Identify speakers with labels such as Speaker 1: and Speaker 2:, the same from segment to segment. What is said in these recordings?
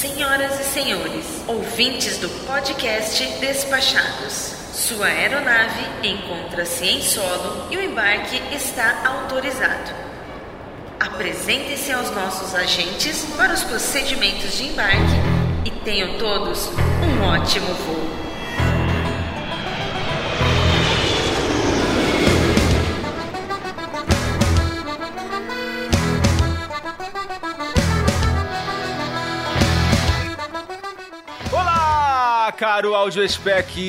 Speaker 1: Senhoras e senhores, ouvintes do podcast Despachados, sua aeronave encontra-se em solo e o embarque está autorizado. Apresentem-se aos nossos agentes para os procedimentos de embarque e tenham todos um ótimo voo.
Speaker 2: Caro Audio Spec.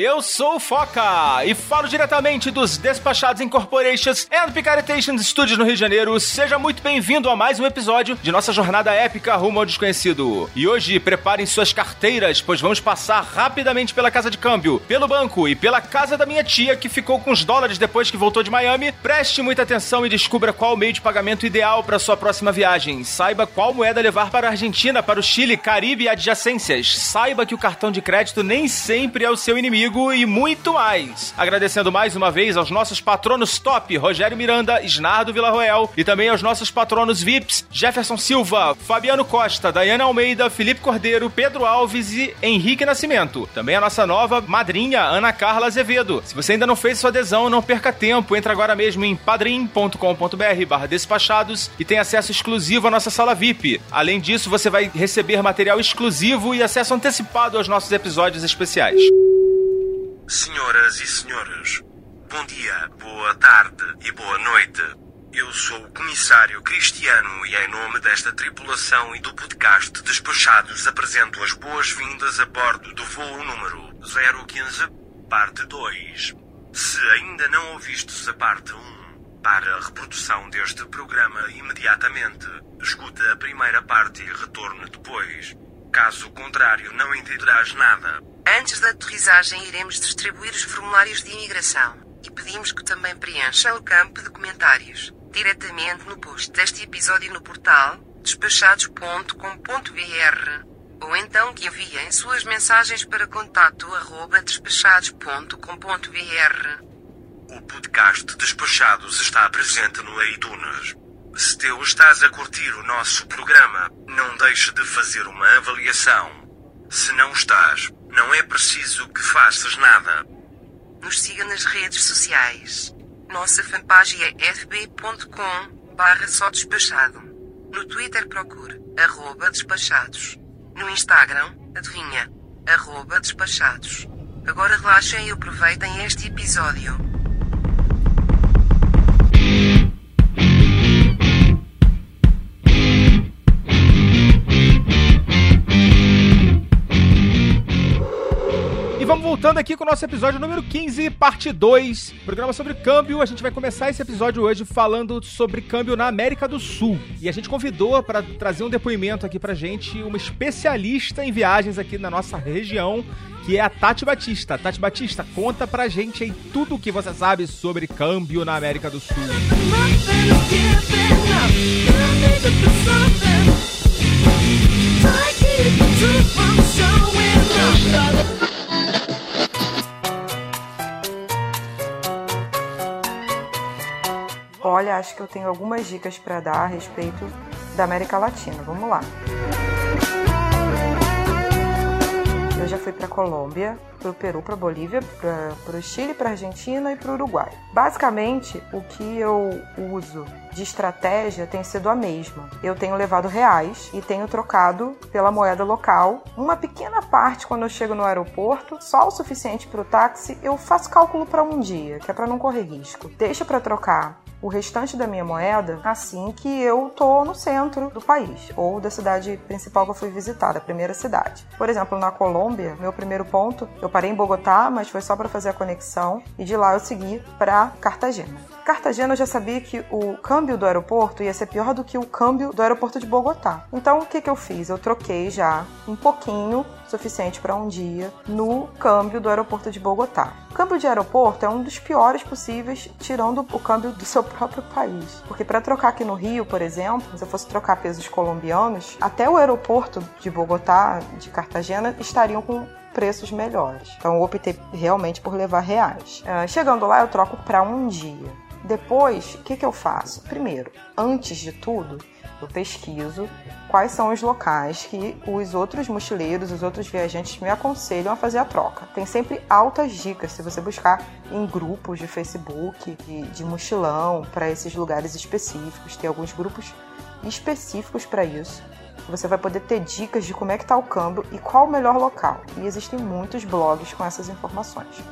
Speaker 2: Eu sou o Foca e falo diretamente dos Despachados Incorporations and Picaretations Studios no Rio de Janeiro. Seja muito bem-vindo a mais um episódio de nossa jornada épica rumo ao desconhecido. E hoje, preparem suas carteiras, pois vamos passar rapidamente pela casa de câmbio, pelo banco e pela casa da minha tia que ficou com os dólares depois que voltou de Miami. Preste muita atenção e descubra qual o meio de pagamento ideal para sua próxima viagem. Saiba qual moeda levar para a Argentina, para o Chile, Caribe e adjacências. Saiba que o cartão de crédito crédito nem sempre é o seu inimigo e muito mais. Agradecendo mais uma vez aos nossos patronos top, Rogério Miranda, Isnardo Villarroel e também aos nossos patronos VIPs, Jefferson Silva, Fabiano Costa, Dayana Almeida, Felipe Cordeiro, Pedro Alves e Henrique Nascimento. Também a nossa nova madrinha, Ana Carla Azevedo. Se você ainda não fez sua adesão, não perca tempo, entre agora mesmo em padrim.com.br barra despachados e tem acesso exclusivo à nossa sala VIP. Além disso, você vai receber material exclusivo e acesso antecipado aos nossos episódios episódios especiais.
Speaker 3: Senhoras e senhores, bom dia, boa tarde e boa noite. Eu sou o comissário Cristiano e em nome desta tripulação e do podcast Despachados apresento as boas-vindas a bordo do voo número 015, parte 2. Se ainda não ouvistes a parte 1, para a reprodução deste programa imediatamente, escuta a primeira parte e retorne depois. Caso contrário, não entenderás nada.
Speaker 4: Antes da aterrissagem, iremos distribuir os formulários de imigração e pedimos que também preencha o campo de comentários diretamente no post deste episódio no portal despachados.com.br ou então que enviem suas mensagens para contato@despachados.com.br.
Speaker 3: O podcast Despachados está presente no iTunes. Se tu estás a curtir o nosso programa, não deixe de fazer uma avaliação. Se não estás, não é preciso que faças nada.
Speaker 4: Nos siga nas redes sociais. Nossa fanpage é fb.com barra só despachado. No Twitter procure arroba despachados. No Instagram, adivinha, arroba despachados. Agora relaxem e aproveitem este episódio.
Speaker 2: Vamos voltando aqui com o nosso episódio número 15, parte 2, programa sobre câmbio. A gente vai começar esse episódio hoje falando sobre câmbio na América do Sul. E a gente convidou para trazer um depoimento aqui pra gente uma especialista em viagens aqui na nossa região, que é a Tati Batista. Tati Batista, conta pra gente aí tudo o que você sabe sobre câmbio na América do Sul.
Speaker 5: Olha, acho que eu tenho algumas dicas para dar a respeito da América Latina. Vamos lá. Eu já fui para Colômbia, para o Peru, para Bolívia, para o Chile, para Argentina e para o Uruguai. Basicamente, o que eu uso de estratégia tem sido a mesma. Eu tenho levado reais e tenho trocado pela moeda local. Uma pequena parte quando eu chego no aeroporto, só o suficiente para o táxi, eu faço cálculo para um dia, que é para não correr risco. Deixa para trocar o restante da minha moeda assim que eu tô no centro do país ou da cidade principal que eu fui visitar, a primeira cidade. Por exemplo, na Colômbia, meu primeiro ponto, eu parei em Bogotá, mas foi só para fazer a conexão e de lá eu segui para Cartagena. Cartagena eu já sabia que o câmbio do aeroporto ia ser pior do que o câmbio do aeroporto de Bogotá. Então o que, que eu fiz? Eu troquei já um pouquinho, suficiente para um dia, no câmbio do aeroporto de Bogotá. O câmbio de aeroporto é um dos piores possíveis, tirando o câmbio do seu próprio país. Porque para trocar aqui no Rio, por exemplo, se eu fosse trocar pesos colombianos, até o aeroporto de Bogotá, de Cartagena, estariam com preços melhores. Então eu optei realmente por levar reais. Uh, chegando lá, eu troco para um dia. Depois, o que, que eu faço? Primeiro, antes de tudo, eu pesquiso quais são os locais que os outros mochileiros, os outros viajantes me aconselham a fazer a troca. Tem sempre altas dicas se você buscar em grupos de Facebook, de, de mochilão, para esses lugares específicos. Tem alguns grupos específicos para isso. Você vai poder ter dicas de como é que está o câmbio e qual o melhor local. E existem muitos blogs com essas informações.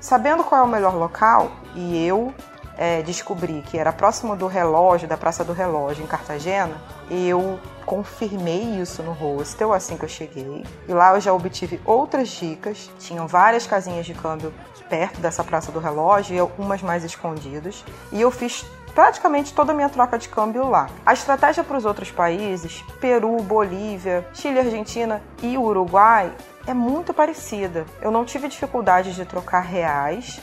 Speaker 5: Sabendo qual é o melhor local, e eu é, descobri que era próximo do relógio, da Praça do Relógio, em Cartagena, eu confirmei isso no hostel assim que eu cheguei. E lá eu já obtive outras dicas. Tinham várias casinhas de câmbio perto dessa Praça do Relógio e algumas mais escondidas. E eu fiz praticamente toda a minha troca de câmbio lá. A estratégia para os outros países, Peru, Bolívia, Chile, Argentina e Uruguai, é muito parecida. Eu não tive dificuldade de trocar reais.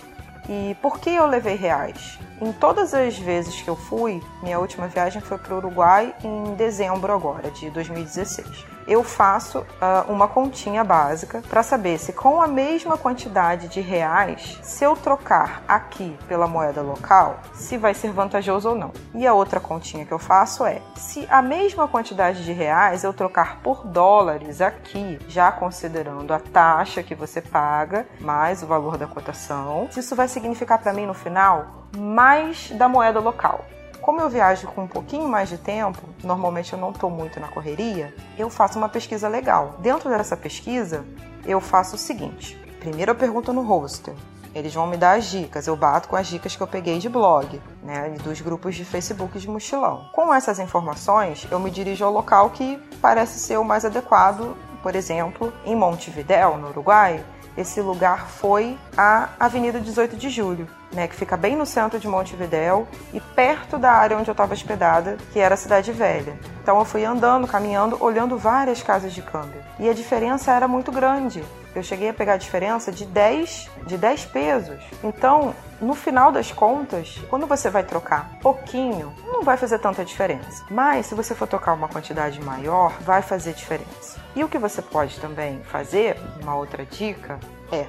Speaker 5: E por que eu levei reais? Em todas as vezes que eu fui, minha última viagem foi para o Uruguai em dezembro agora, de 2016 eu faço uh, uma continha básica para saber se com a mesma quantidade de reais, se eu trocar aqui pela moeda local, se vai ser vantajoso ou não. E a outra continha que eu faço é, se a mesma quantidade de reais eu trocar por dólares aqui, já considerando a taxa que você paga mais o valor da cotação, se isso vai significar para mim no final mais da moeda local. Como eu viajo com um pouquinho mais de tempo, normalmente eu não estou muito na correria, eu faço uma pesquisa legal. Dentro dessa pesquisa, eu faço o seguinte: primeiro eu pergunto no hostel. Eles vão me dar as dicas, eu bato com as dicas que eu peguei de blog, né, dos grupos de Facebook de mochilão. Com essas informações, eu me dirijo ao local que parece ser o mais adequado. Por exemplo, em Montevidéu, no Uruguai, esse lugar foi a Avenida 18 de Julho, né, que fica bem no centro de Montevidéu e perto da área onde eu estava hospedada, que era a Cidade Velha. Então eu fui andando, caminhando, olhando várias casas de câmbio. E a diferença era muito grande. Eu cheguei a pegar a diferença de 10, de 10 pesos. Então, no final das contas, quando você vai trocar pouquinho, não vai fazer tanta diferença. Mas se você for trocar uma quantidade maior, vai fazer diferença. E o que você pode também fazer, uma outra dica, é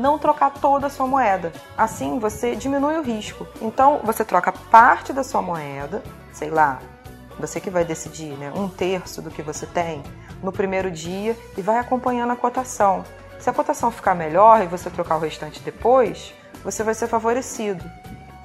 Speaker 5: não trocar toda a sua moeda. Assim você diminui o risco. Então você troca parte da sua moeda, sei lá, você que vai decidir, né? Um terço do que você tem no primeiro dia e vai acompanhando a cotação. Se a cotação ficar melhor e você trocar o restante depois, você vai ser favorecido.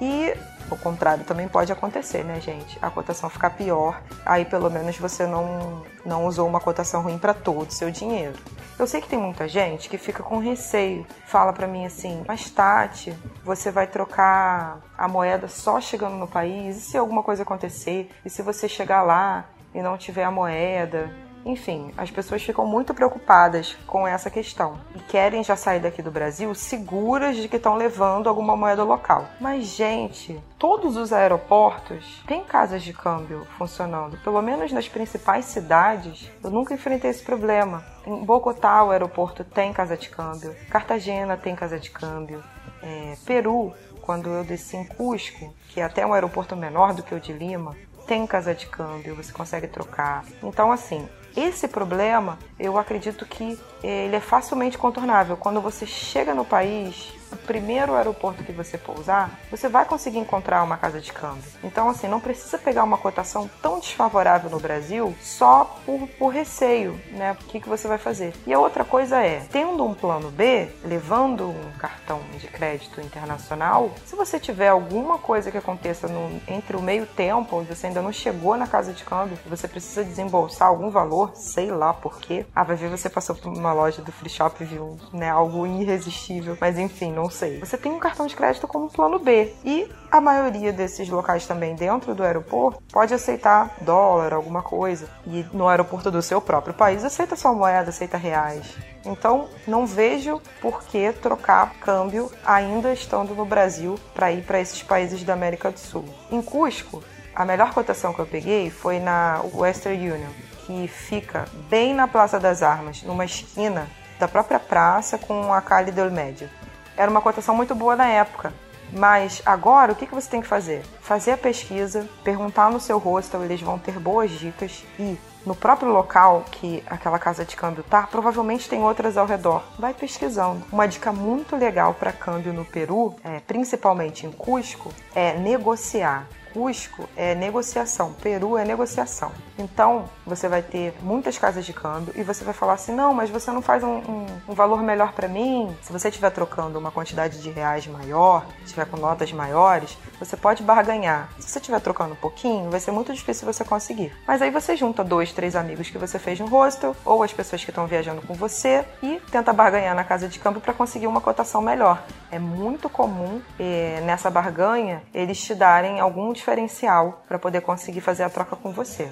Speaker 5: E o contrário também pode acontecer, né, gente? A cotação ficar pior, aí pelo menos você não, não usou uma cotação ruim para todo o seu dinheiro. Eu sei que tem muita gente que fica com receio, fala para mim assim: "Mas Tati, você vai trocar a moeda só chegando no país? E se alguma coisa acontecer? E se você chegar lá e não tiver a moeda?" Enfim, as pessoas ficam muito preocupadas com essa questão e querem já sair daqui do Brasil seguras de que estão levando alguma moeda local. Mas, gente, todos os aeroportos têm casas de câmbio funcionando, pelo menos nas principais cidades. Eu nunca enfrentei esse problema. Em Bogotá, o aeroporto tem casa de câmbio, Cartagena tem casa de câmbio, é, Peru, quando eu desci em Cusco, que é até um aeroporto menor do que o de Lima, tem casa de câmbio, você consegue trocar. Então, assim, esse problema, eu acredito que ele é facilmente contornável. Quando você chega no país, o primeiro aeroporto que você pousar, você vai conseguir encontrar uma casa de câmbio. Então, assim, não precisa pegar uma cotação tão desfavorável no Brasil só por, por receio, né? O que, que você vai fazer? E a outra coisa é, tendo um plano B, levando um cartão de crédito internacional, se você tiver alguma coisa que aconteça no, entre o meio tempo, onde você ainda não chegou na casa de câmbio, você precisa desembolsar algum valor, sei lá por quê. Ah, vai ver você passou por uma loja do free shop e viu, né, algo irresistível. Mas enfim, não sei. Você tem um cartão de crédito como plano B. E a maioria desses locais também dentro do aeroporto pode aceitar dólar, alguma coisa. E no aeroporto do seu próprio país aceita sua moeda, aceita reais. Então, não vejo por que trocar câmbio ainda estando no Brasil para ir para esses países da América do Sul. Em Cusco, a melhor cotação que eu peguei foi na Western Union, que fica bem na Praça das Armas, numa esquina da própria praça com a Cali del Médio era uma cotação muito boa na época. Mas agora, o que, que você tem que fazer? Fazer a pesquisa, perguntar no seu hostel, eles vão ter boas dicas e no próprio local que aquela casa de câmbio tá, provavelmente tem outras ao redor. Vai pesquisando. Uma dica muito legal para câmbio no Peru, é, principalmente em Cusco, é negociar. Cusco é negociação, Peru é negociação. Então, você vai ter muitas casas de câmbio e você vai falar assim: não, mas você não faz um, um, um valor melhor para mim? Se você estiver trocando uma quantidade de reais maior, estiver com notas maiores, você pode barganhar. Se você estiver trocando um pouquinho, vai ser muito difícil você conseguir. Mas aí você junta dois, três amigos que você fez no hostel ou as pessoas que estão viajando com você e tenta barganhar na casa de câmbio para conseguir uma cotação melhor. É muito comum eh, nessa barganha eles te darem algum diferencial para poder conseguir fazer a troca com você.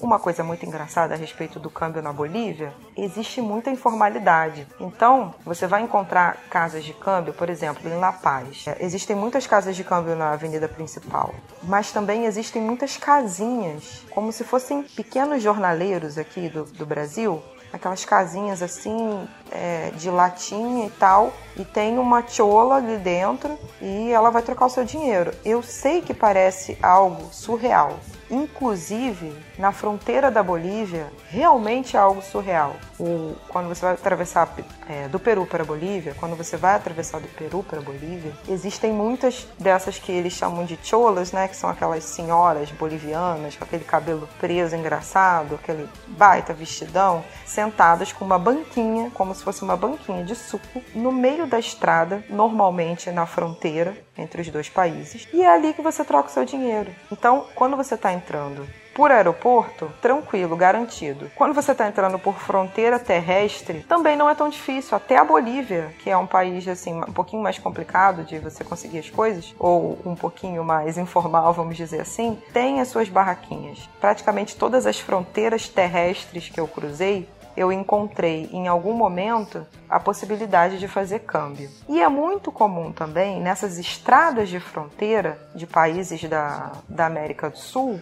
Speaker 5: Uma coisa muito engraçada a respeito do câmbio na Bolívia, existe muita informalidade. Então, você vai encontrar casas de câmbio, por exemplo, em La Paz. É, existem muitas casas de câmbio na avenida principal, mas também existem muitas casinhas, como se fossem pequenos jornaleiros aqui do, do Brasil, aquelas casinhas assim é, de latinha e tal, e tem uma chola ali dentro e ela vai trocar o seu dinheiro. Eu sei que parece algo surreal, Inclusive, na fronteira da Bolívia, realmente é algo surreal. O, quando você vai atravessar é, do Peru para a Bolívia, quando você vai atravessar do Peru para a Bolívia, existem muitas dessas que eles chamam de cholas, né? Que são aquelas senhoras bolivianas com aquele cabelo preso engraçado, aquele baita vestidão, sentadas com uma banquinha, como se fosse uma banquinha de suco, no meio da estrada, normalmente na fronteira entre os dois países. E é ali que você troca o seu dinheiro. Então, quando você está entrando por aeroporto, tranquilo, garantido. Quando você está entrando por fronteira terrestre, também não é tão difícil. Até a Bolívia, que é um país assim um pouquinho mais complicado de você conseguir as coisas, ou um pouquinho mais informal, vamos dizer assim, tem as suas barraquinhas. Praticamente todas as fronteiras terrestres que eu cruzei eu encontrei em algum momento a possibilidade de fazer câmbio. E é muito comum também nessas estradas de fronteira de países da, da América do Sul uh,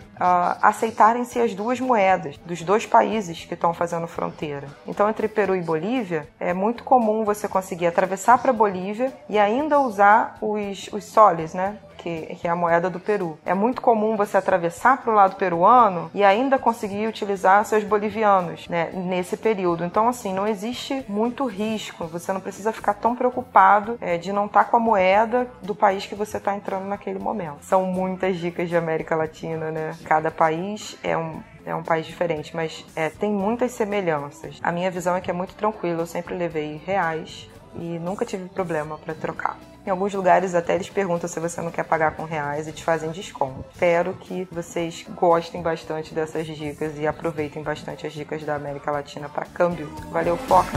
Speaker 5: aceitarem-se as duas moedas dos dois países que estão fazendo fronteira. Então, entre Peru e Bolívia, é muito comum você conseguir atravessar para Bolívia e ainda usar os, os soles, né? Que, que é a moeda do Peru. É muito comum você atravessar para o lado peruano e ainda conseguir utilizar seus bolivianos né, nesse período. Então, assim, não existe muito risco. Você não precisa ficar tão preocupado é, de não estar tá com a moeda do país que você está entrando naquele momento. São muitas dicas de América Latina, né? Cada país é um, é um país diferente, mas é, tem muitas semelhanças. A minha visão é que é muito tranquilo, eu sempre levei reais e nunca tive problema para trocar. Em alguns lugares até eles perguntam se você não quer pagar com reais e te fazem desconto. Espero que vocês gostem bastante dessas dicas e aproveitem bastante as dicas da América Latina para câmbio. Valeu, foca!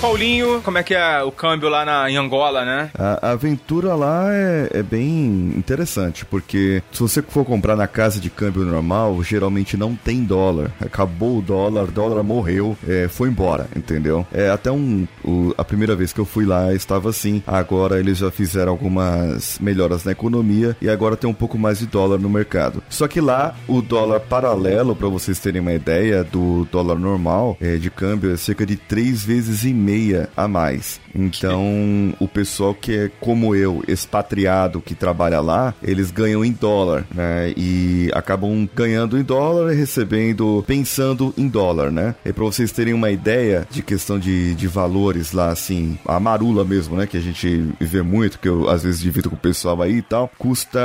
Speaker 2: Paulinho, como é que é o câmbio lá na, em Angola, né?
Speaker 6: A, a aventura lá é, é, bem interessante, porque se você for comprar na casa de câmbio normal, geralmente não tem dólar. Acabou o dólar, dólar morreu, é, foi embora, entendeu? É até um. O, a primeira vez que eu fui lá estava assim. Agora eles já fizeram algumas melhoras na economia e agora tem um pouco mais de dólar no mercado. Só que lá o dólar paralelo, para vocês terem uma ideia, do dólar normal é, de câmbio é cerca de três vezes e meia a mais. Então, o pessoal que é como eu, expatriado, que trabalha lá, eles ganham em dólar, né? E acabam ganhando em dólar e recebendo, pensando em dólar, né? E para vocês terem uma ideia de questão de, de valores lá, assim, a marula mesmo, né? Que a gente vê muito, que eu às vezes divido com o pessoal aí e tal, custa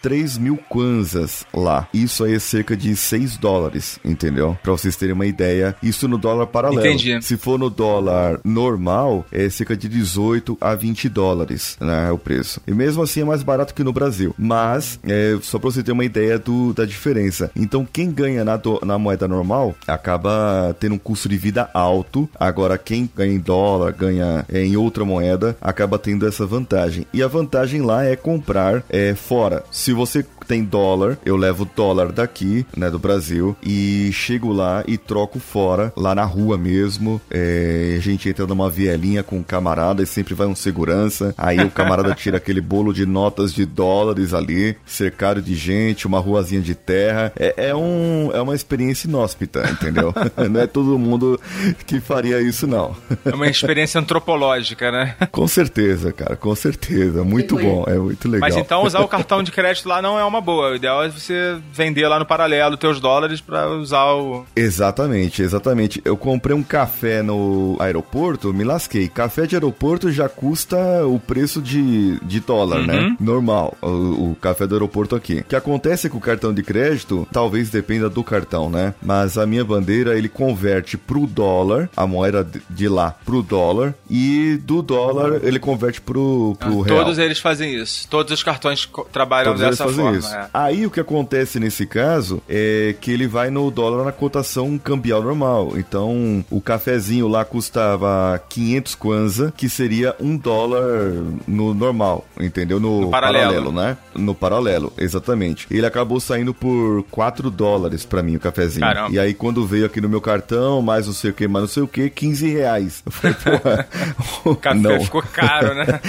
Speaker 6: 3 mil kwanzas lá. Isso aí é cerca de 6 dólares, entendeu? Para vocês terem uma ideia, isso no dólar paralelo. Entendi. Se for no dólar normal, é cerca de 18 a 20 dólares, né, o preço. E mesmo assim é mais barato que no Brasil. Mas, é, só para você ter uma ideia do, da diferença. Então, quem ganha na, do, na moeda normal acaba tendo um custo de vida alto. Agora, quem ganha em dólar, ganha é, em outra moeda, acaba tendo essa vantagem. E a vantagem lá é comprar é, fora. Se você tem dólar, eu levo dólar daqui, né, do Brasil, e chego lá e troco fora, lá na rua mesmo. É, a gente entra numa vielinha com um camarada e sempre vai um segurança. Aí o camarada tira aquele bolo de notas de dólares ali, cercado de gente, uma ruazinha de terra. É, é, um, é uma experiência inóspita, entendeu? não é todo mundo que faria isso, não.
Speaker 2: É uma experiência antropológica, né?
Speaker 6: com certeza, cara, com certeza. Muito bom, é muito legal.
Speaker 2: Mas então usar o cartão de crédito lá não é uma boa. O ideal é você vender lá no paralelo teus dólares para usar o.
Speaker 6: Exatamente, exatamente. Eu comprei um café no aeroporto, me lasquei. Café de aeroporto já custa o preço de, de dólar, né? uhum. né? Normal, o, o, café do aeroporto aqui. O que acontece com o cartão de crédito, talvez dependa do cartão, né? Mas a minha bandeira, ele converte pro dólar, a moeda de lá pro dólar, e do dólar ele converte pro, pro
Speaker 2: ah,
Speaker 6: real.
Speaker 2: Todos eles fazem isso. Todos os cartões trabalham Todos dessa forma. É.
Speaker 6: Aí o que acontece nesse caso é que ele vai no dólar na cotação cambial normal. Então, o cafezinho lá custava 500 kwanza, que seria um dólar no normal, entendeu? No, no paralelo. paralelo. né? No paralelo, exatamente. Ele acabou saindo por 4 dólares para mim o cafezinho. Caramba. E aí quando veio aqui no meu cartão, mais não sei o que, mais não sei o que, 15 reais. Eu falei, porra.
Speaker 2: o café não. ficou caro, né?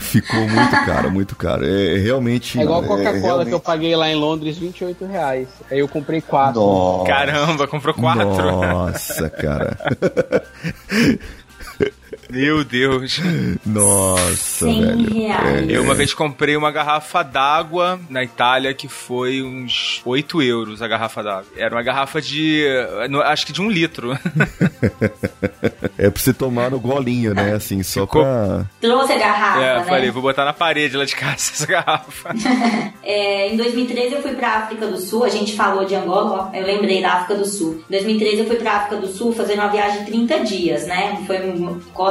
Speaker 6: ficou muito caro, muito caro. É, é realmente.
Speaker 7: É igual a Coca-Cola realmente... que eu paguei lá em Londres, 28 reais. Aí eu comprei 4. Nossa.
Speaker 2: Caramba, comprou 4.
Speaker 6: Nossa, cara.
Speaker 2: Meu Deus.
Speaker 6: Nossa, velho.
Speaker 2: Reais. Eu uma vez comprei uma garrafa d'água na Itália que foi uns 8 euros a garrafa d'água. Era uma garrafa de. acho que de um litro.
Speaker 6: é pra você tomar no golinho, né? Assim, só Ficou... pra.
Speaker 8: Trouxe a garrafa. É,
Speaker 2: né? falei, vou botar na parede lá de casa essa garrafa.
Speaker 8: é, em 2013 eu fui pra África do Sul, a gente falou de Angola, ó, eu lembrei da África do Sul. Em 2013 eu fui pra África do Sul fazendo uma viagem de 30 dias, né? Foi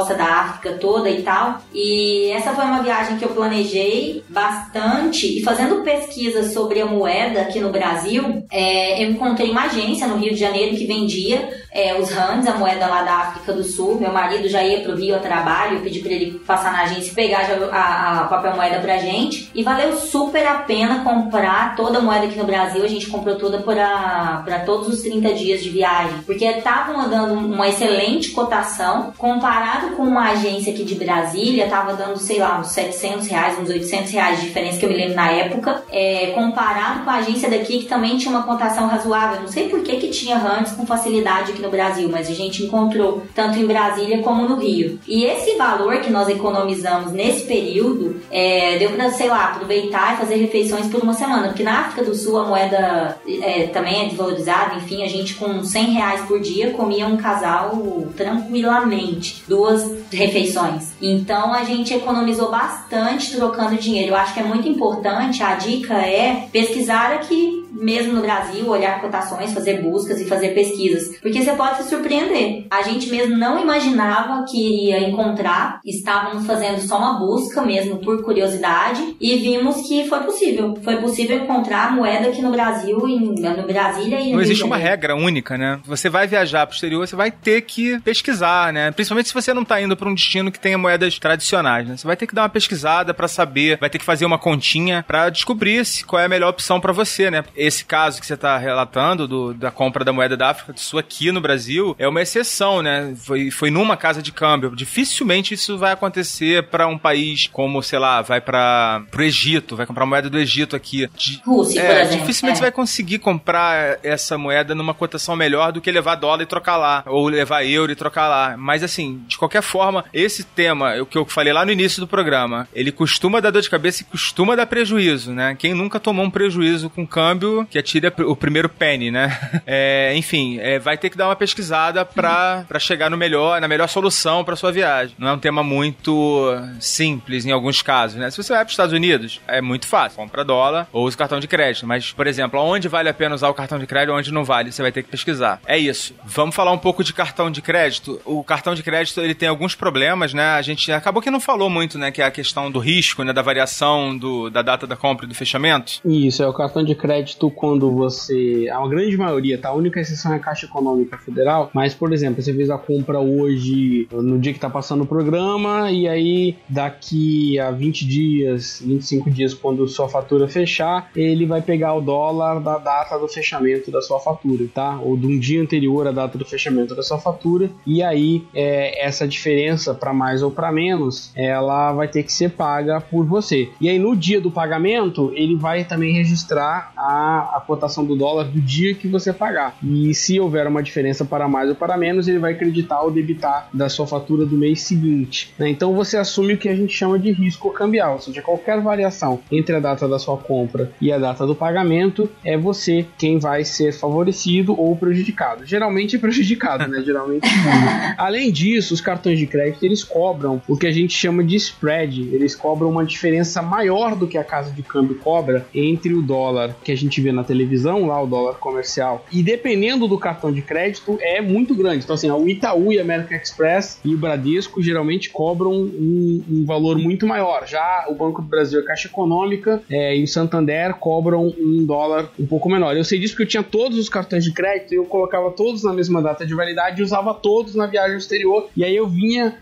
Speaker 8: costa da África toda e tal. E essa foi uma viagem que eu planejei bastante e fazendo pesquisa sobre a moeda aqui no Brasil, é, eu encontrei uma agência no Rio de Janeiro que vendia é, os rands, a moeda lá da África do Sul. Meu marido já ia pro Rio a trabalho, eu pedi pra ele passar na agência e pegar a, a papel moeda pra gente. E valeu super a pena comprar toda a moeda aqui no Brasil. A gente comprou toda para todos os 30 dias de viagem, porque estavam dando uma excelente cotação comparado com uma agência aqui de Brasília, tava dando, sei lá, uns 700 reais, uns 800 reais de diferença que eu me lembro na época, é, comparado com a agência daqui que também tinha uma cotação razoável. Não sei por que que tinha rands com facilidade aqui no Brasil, mas a gente encontrou tanto em Brasília como no Rio. E esse valor que nós economizamos nesse período é, deu para, sei lá, aproveitar e fazer refeições por uma semana, porque na África do Sul a moeda é, também é desvalorizada, enfim, a gente com 100 reais por dia comia um casal tranquilamente, duas refeições. Então a gente economizou bastante trocando dinheiro. Eu acho que é muito importante, a dica é pesquisar aqui mesmo no Brasil, olhar cotações, fazer buscas e fazer pesquisas, porque você pode se surpreender. A gente mesmo não imaginava que iria encontrar, estávamos fazendo só uma busca mesmo por curiosidade e vimos que foi possível. Foi possível encontrar moeda aqui no Brasil, em, no Brasília e no
Speaker 2: Não existe uma regra única, né? Você vai viajar para o exterior, você vai ter que pesquisar, né? Principalmente se você não está indo para um destino que tenha moedas tradicionais, né? Você vai ter que dar uma pesquisada para saber, vai ter que fazer uma continha para descobrir qual é a melhor opção para você, né? Esse caso que você está relatando do, da compra da moeda da África do Sul aqui no Brasil é uma exceção, né? Foi, foi numa casa de câmbio. Dificilmente isso vai acontecer para um país como, sei lá, vai para o Egito, vai comprar moeda do Egito aqui.
Speaker 8: Rússia, é.
Speaker 2: Dificilmente é. você vai conseguir comprar essa moeda numa cotação melhor do que levar dólar e trocar lá, ou levar euro e trocar lá. Mas assim, de qualquer forma, esse tema, o que eu falei lá no início do programa, ele costuma dar dor de cabeça e costuma dar prejuízo, né? Quem nunca tomou um prejuízo com câmbio que atire o primeiro penny, né? É, enfim, é, vai ter que dar uma pesquisada para chegar no melhor, na melhor solução para sua viagem. Não é um tema muito simples em alguns casos, né? Se você vai para os Estados Unidos, é muito fácil. Compra dólar ou usa cartão de crédito. Mas, por exemplo, onde vale a pena usar o cartão de crédito e onde não vale, você vai ter que pesquisar. É isso. Vamos falar um pouco de cartão de crédito. O cartão de crédito, ele tem alguns problemas, né? A gente acabou que não falou muito, né? Que é a questão do risco, né? Da variação do, da data da compra e do fechamento.
Speaker 7: Isso, é o cartão de crédito quando você. A grande maioria, tá? A única exceção é a Caixa Econômica Federal. Mas, por exemplo, você fez a compra hoje, no dia que tá passando o programa, e aí daqui a 20 dias, 25 dias, quando sua fatura fechar, ele vai pegar o dólar da data do fechamento da sua fatura, tá? Ou de um dia anterior à data do fechamento da sua fatura. E aí, é, essa diferença para mais ou para menos, ela vai ter que ser paga por você. E aí, no dia do pagamento, ele vai também registrar a, a cotação do dólar do dia que você pagar. E se houver uma diferença para mais ou para menos, ele vai acreditar ou debitar da sua fatura do mês seguinte. Né? Então você assume o que a gente chama de risco cambial, ou seja, qualquer variação entre a data da sua compra e a data do pagamento é você quem vai ser favorecido ou prejudicado. Geralmente é prejudicado, né? Geralmente. Além disso, os cartões de crédito eles cobram o que a gente chama de spread. Eles cobram uma diferença maior do que a casa de câmbio cobra entre o dólar que a gente vê na televisão, lá o dólar comercial, e dependendo do cartão de crédito é muito grande. Então assim, o Itaú e American Express e o Bradesco geralmente cobram um, um valor muito maior. Já o Banco do Brasil, a Caixa Econômica é, e o Santander cobram um dólar um pouco menor. Eu sei disso porque eu tinha todos os cartões de crédito e eu colocava todos na mesma data de validade e usava todos na viagem exterior. E aí eu vinha,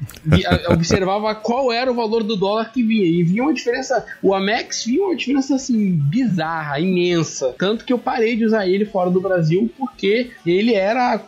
Speaker 7: observava qual era o valor do dólar que vinha. E vinha uma diferença. O Amex vinha uma diferença assim, bizarra, imensa. Tanto que eu parei de usar ele fora do Brasil porque ele era.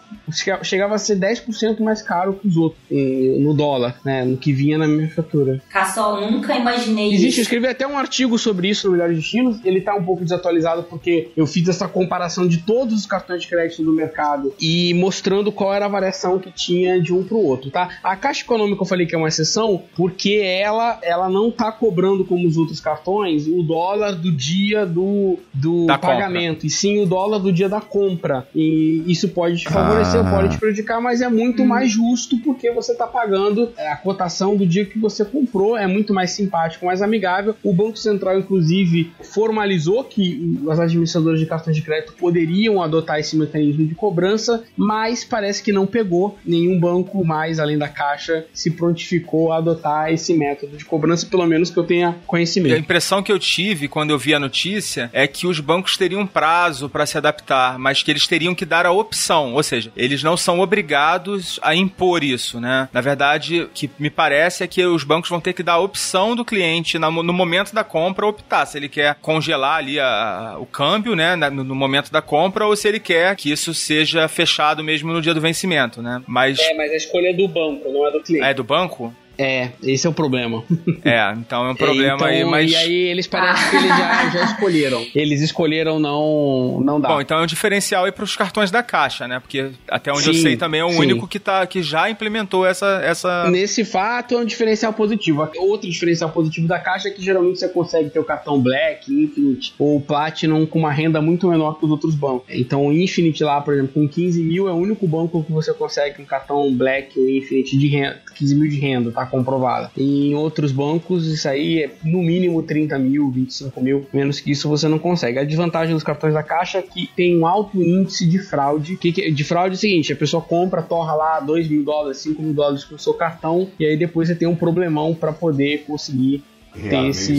Speaker 7: chegava a ser 10% mais caro que os outros no dólar, né? No que vinha na minha fatura.
Speaker 8: Cassol, nunca imaginei
Speaker 7: Existe,
Speaker 8: isso.
Speaker 7: eu escrevi até um artigo sobre isso no Melhores Destinos. Ele tá um pouco desatualizado porque eu fiz essa comparação de todos os cartões de crédito do mercado e mostrando qual era a variação que tinha de um pro outro, tá? A Caixa Econômica eu falei que é uma exceção porque ela, ela não tá cobrando como os outros cartões o dólar do dia do, do pagamento, compra. e sim o dólar do dia da compra. E isso pode te favorecer, ah. pode te prejudicar, mas é muito hum. mais justo porque você tá pagando a cotação do dia que você comprou, é muito mais simpático, mais amigável. O Banco Central, inclusive, formalizou que as administradoras de cartões de crédito poderiam adotar esse mecanismo de cobrança, mas parece que não pegou. Nenhum banco mais, além da Caixa, se prontificou a adotar esse método de cobrança, pelo menos que eu tenha conhecimento.
Speaker 2: A impressão que eu tive quando eu vi a notícia é que os bancos teriam prazo para se adaptar, mas que eles teriam que dar a opção, ou seja, eles não são obrigados a impor isso, né? Na verdade, o que me parece é que os bancos vão ter que dar a opção do cliente no momento da compra optar se ele quer congelar ali a, o câmbio, né, no momento da compra, ou se ele quer que isso seja fechado mesmo no dia do vencimento, né?
Speaker 7: Mas é, mas a escolha é do banco, não é do cliente.
Speaker 2: É do banco?
Speaker 7: É, esse é o problema.
Speaker 2: É, então é um problema
Speaker 7: então,
Speaker 2: aí, mas.
Speaker 7: E aí eles parecem que eles já, já escolheram. Eles escolheram não, não dar.
Speaker 2: Bom, então é um diferencial aí para os cartões da Caixa, né? Porque até onde sim, eu sei também é o sim. único que, tá, que já implementou essa, essa.
Speaker 7: Nesse fato é um diferencial positivo. Outro diferencial positivo da Caixa é que geralmente você consegue ter o cartão Black, Infinite ou Platinum com uma renda muito menor que os outros bancos. Então o Infinite lá, por exemplo, com 15 mil é o único banco que você consegue um cartão Black ou Infinite de renda, 15 mil de renda, tá? Comprovada. Em outros bancos, isso aí é no mínimo 30 mil, 25 mil, menos que isso você não consegue. A desvantagem dos cartões da Caixa é que tem um alto índice de fraude. Que, de fraude é o seguinte: a pessoa compra, torra lá 2 mil dólares, 5 mil dólares com o seu cartão, e aí depois você tem um problemão para poder conseguir ter esse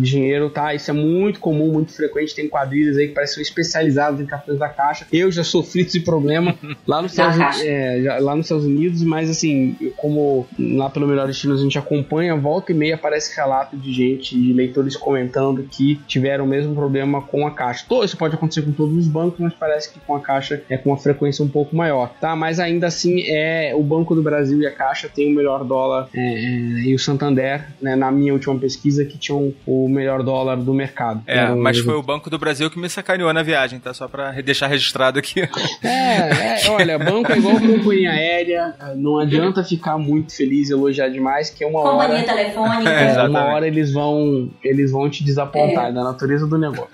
Speaker 7: dinheiro, tá? Isso é muito comum, muito frequente. Tem quadrilhas aí que parecem especializadas em cartões da Caixa. Eu já sofri esse problema lá nos, Estados, é, lá nos Estados Unidos, mas assim, como lá pelo Melhor Destino a gente acompanha, volta e meia aparece relato de gente, de leitores comentando que tiveram o mesmo problema com a Caixa. Todo, isso pode acontecer com todos os bancos, mas parece que com a Caixa é com uma frequência um pouco maior, tá? Mas ainda assim, é o Banco do Brasil e a Caixa tem o melhor dólar é, é, e o Santander, né, na minha última uma pesquisa que tinham o melhor dólar do mercado.
Speaker 2: É, mas foi o Banco do Brasil que me sacaneou na viagem, tá? Só pra deixar registrado aqui.
Speaker 7: É, é olha, banco é igual companhia aérea, não adianta ficar muito feliz e elogiar demais, que é uma
Speaker 8: companhia
Speaker 7: hora...
Speaker 8: Companhia telefônica.
Speaker 7: É, uma hora eles vão, eles vão te desapontar, é. da natureza do negócio.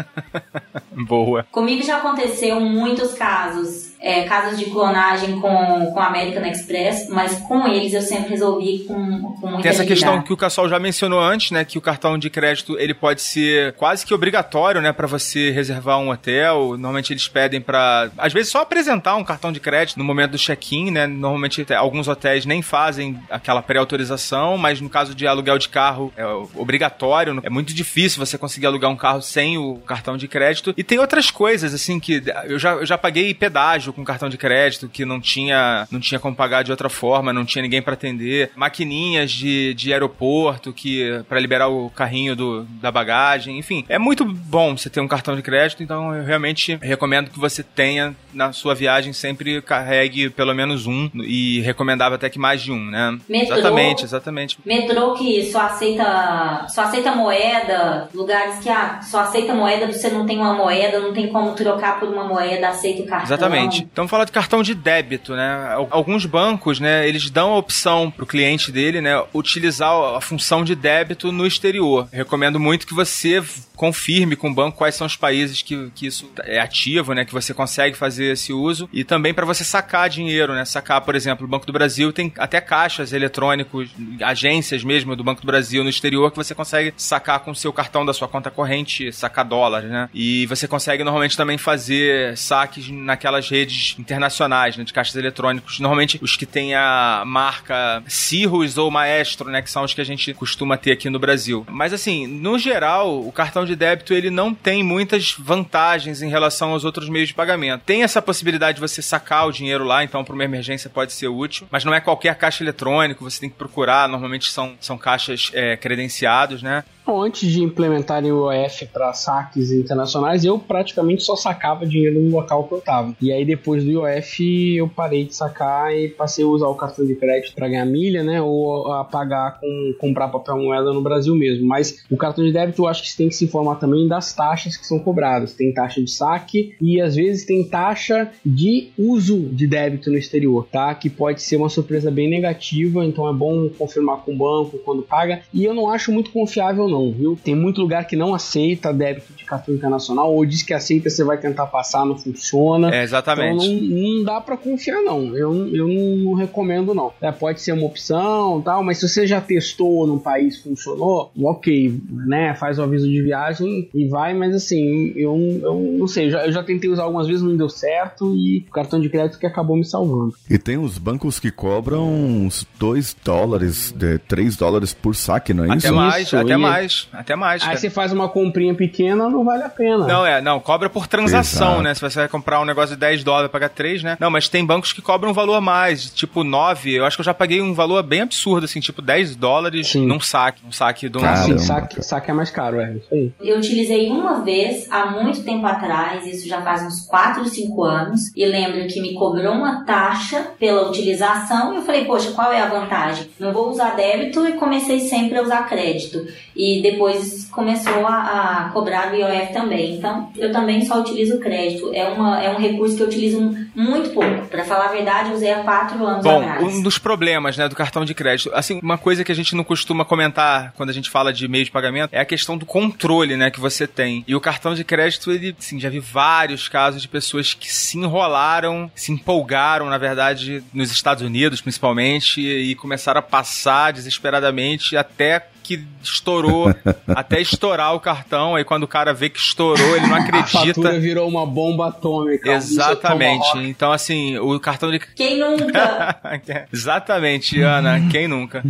Speaker 2: Boa.
Speaker 8: Comigo já aconteceu muitos casos é, casos de clonagem com, com a American Express, mas com eles eu sempre resolvi com, com muita
Speaker 2: Tem essa questão que o Cassol já mencionou antes, né? Que o cartão de crédito ele pode ser quase que obrigatório, né? Pra você reservar um hotel. Normalmente eles pedem pra. Às vezes só apresentar um cartão de crédito no momento do check-in, né? Normalmente alguns hotéis nem fazem aquela pré-autorização, mas no caso de aluguel de carro é obrigatório. É muito difícil você conseguir alugar um carro sem o cartão de crédito. E tem outras coisas, assim, que eu já, eu já paguei pedágio com cartão de crédito que não tinha, não tinha como pagar de outra forma, não tinha ninguém pra atender. Maquininhas de, de aeroporto que para liberar o carrinho do, da bagagem. Enfim, é muito bom você ter um cartão de crédito, então eu realmente recomendo que você tenha na sua viagem sempre carregue pelo menos um e recomendava até que mais de um, né?
Speaker 8: Metrô.
Speaker 2: Exatamente, exatamente.
Speaker 8: Metrô que só aceita só aceita moeda, lugares que ah, só aceita moeda, você não tem uma moeda, não tem como trocar por uma moeda, aceita o cartão.
Speaker 2: Exatamente. Então vamos falar de cartão de débito, né? Alguns bancos, né, eles dão a opção pro cliente dele, né, utilizar a função de débito no exterior. Recomendo muito que você confirme com o banco quais são os países que, que isso é ativo, né, que você consegue fazer esse uso e também para você sacar dinheiro, né? Sacar, por exemplo, o Banco do Brasil tem até caixas eletrônicos, agências mesmo do Banco do Brasil no exterior que você consegue sacar com o seu cartão da sua conta corrente, sacar dólares, né? E você consegue normalmente também fazer saques naquelas redes internacionais, né, de caixas eletrônicos. Normalmente os que têm a marca Cirrus ou Maestro, né, que são os que a gente costuma ter aqui no Brasil. Mas assim, no geral, o cartão de débito ele não tem muitas vantagens em relação aos outros meios de pagamento. Tem essa possibilidade de você sacar o dinheiro lá, então para uma emergência pode ser útil, mas não é qualquer caixa eletrônico, você tem que procurar, normalmente são, são caixas é, credenciados, né?
Speaker 7: Antes de implementarem o IOF para saques internacionais, eu praticamente só sacava dinheiro no local que eu tava. E aí depois do IOF eu parei de sacar e passei a usar o cartão de crédito para ganhar milha, né? Ou a pagar com comprar papel moeda no Brasil mesmo. Mas o cartão de débito eu acho que você tem que se informar também das taxas que são cobradas. Tem taxa de saque e às vezes tem taxa de uso de débito no exterior, tá? Que pode ser uma surpresa bem negativa, então é bom confirmar com o banco quando paga. E eu não acho muito confiável não não, viu? Tem muito lugar que não aceita débito de cartão internacional, ou diz que aceita, você vai tentar passar, não funciona.
Speaker 2: É, exatamente.
Speaker 7: Então não, não dá para confiar, não. Eu, eu não recomendo, não. É, pode ser uma opção tal, mas se você já testou num país funcionou, ok, né? Faz o aviso de viagem e vai, mas assim, eu, eu não sei, eu já, eu já tentei usar algumas vezes, não deu certo, e o cartão de crédito que acabou me salvando.
Speaker 6: E tem os bancos que cobram uns 2 dólares, 3 dólares por saque, não é
Speaker 2: até
Speaker 6: isso?
Speaker 2: Mais,
Speaker 7: Isso,
Speaker 2: até
Speaker 7: e-
Speaker 2: mais, até mais.
Speaker 7: Aí
Speaker 2: cara.
Speaker 7: você faz uma comprinha pequena, não vale a pena.
Speaker 2: Não, é, não, cobra por transação,
Speaker 6: Exato.
Speaker 2: né? Se você vai comprar um negócio de 10 dólares, pagar 3, né? Não, mas tem bancos que cobram um valor a mais, tipo 9. Eu acho que eu já paguei um valor bem absurdo, assim, tipo 10 dólares
Speaker 7: Sim.
Speaker 2: num saque, um saque de um.
Speaker 7: Ah, sim,
Speaker 6: Caramba,
Speaker 7: saque, saque é mais caro, é isso aí.
Speaker 8: Eu utilizei uma vez há muito tempo atrás, isso já faz uns 4, 5 anos, e lembro que me cobrou uma taxa pela utilização e eu falei, poxa, qual é a vantagem? Não vou usar débito e comecei sempre a usar crédito. E depois começou a, a cobrar o IOF também. Então, eu também só utilizo o crédito. É, uma, é um recurso que eu utilizo muito pouco. Pra falar a verdade, eu usei há 4 anos
Speaker 2: Bom,
Speaker 8: atrás.
Speaker 2: um dos problemas, né, do cartão de crédito, assim, uma coisa que a gente não costuma comentar quando a gente fala de meio de pagamento é a questão do controle, né, que você tem. E o cartão de crédito, ele, assim, já vi vários casos de pessoas que se enrolaram, se empolgaram, na verdade, nos Estados Unidos, principalmente, e começaram a passar desesperadamente até que estourou, até estourar o cartão, aí quando o cara vê que estourou, ele não
Speaker 7: A
Speaker 2: acredita.
Speaker 7: fatura virou uma bomba atômica. um
Speaker 2: Exatamente.
Speaker 7: Tomahawk.
Speaker 2: Então, assim, o cartão de
Speaker 8: Quem nunca?
Speaker 2: Exatamente, Ana. Quem nunca?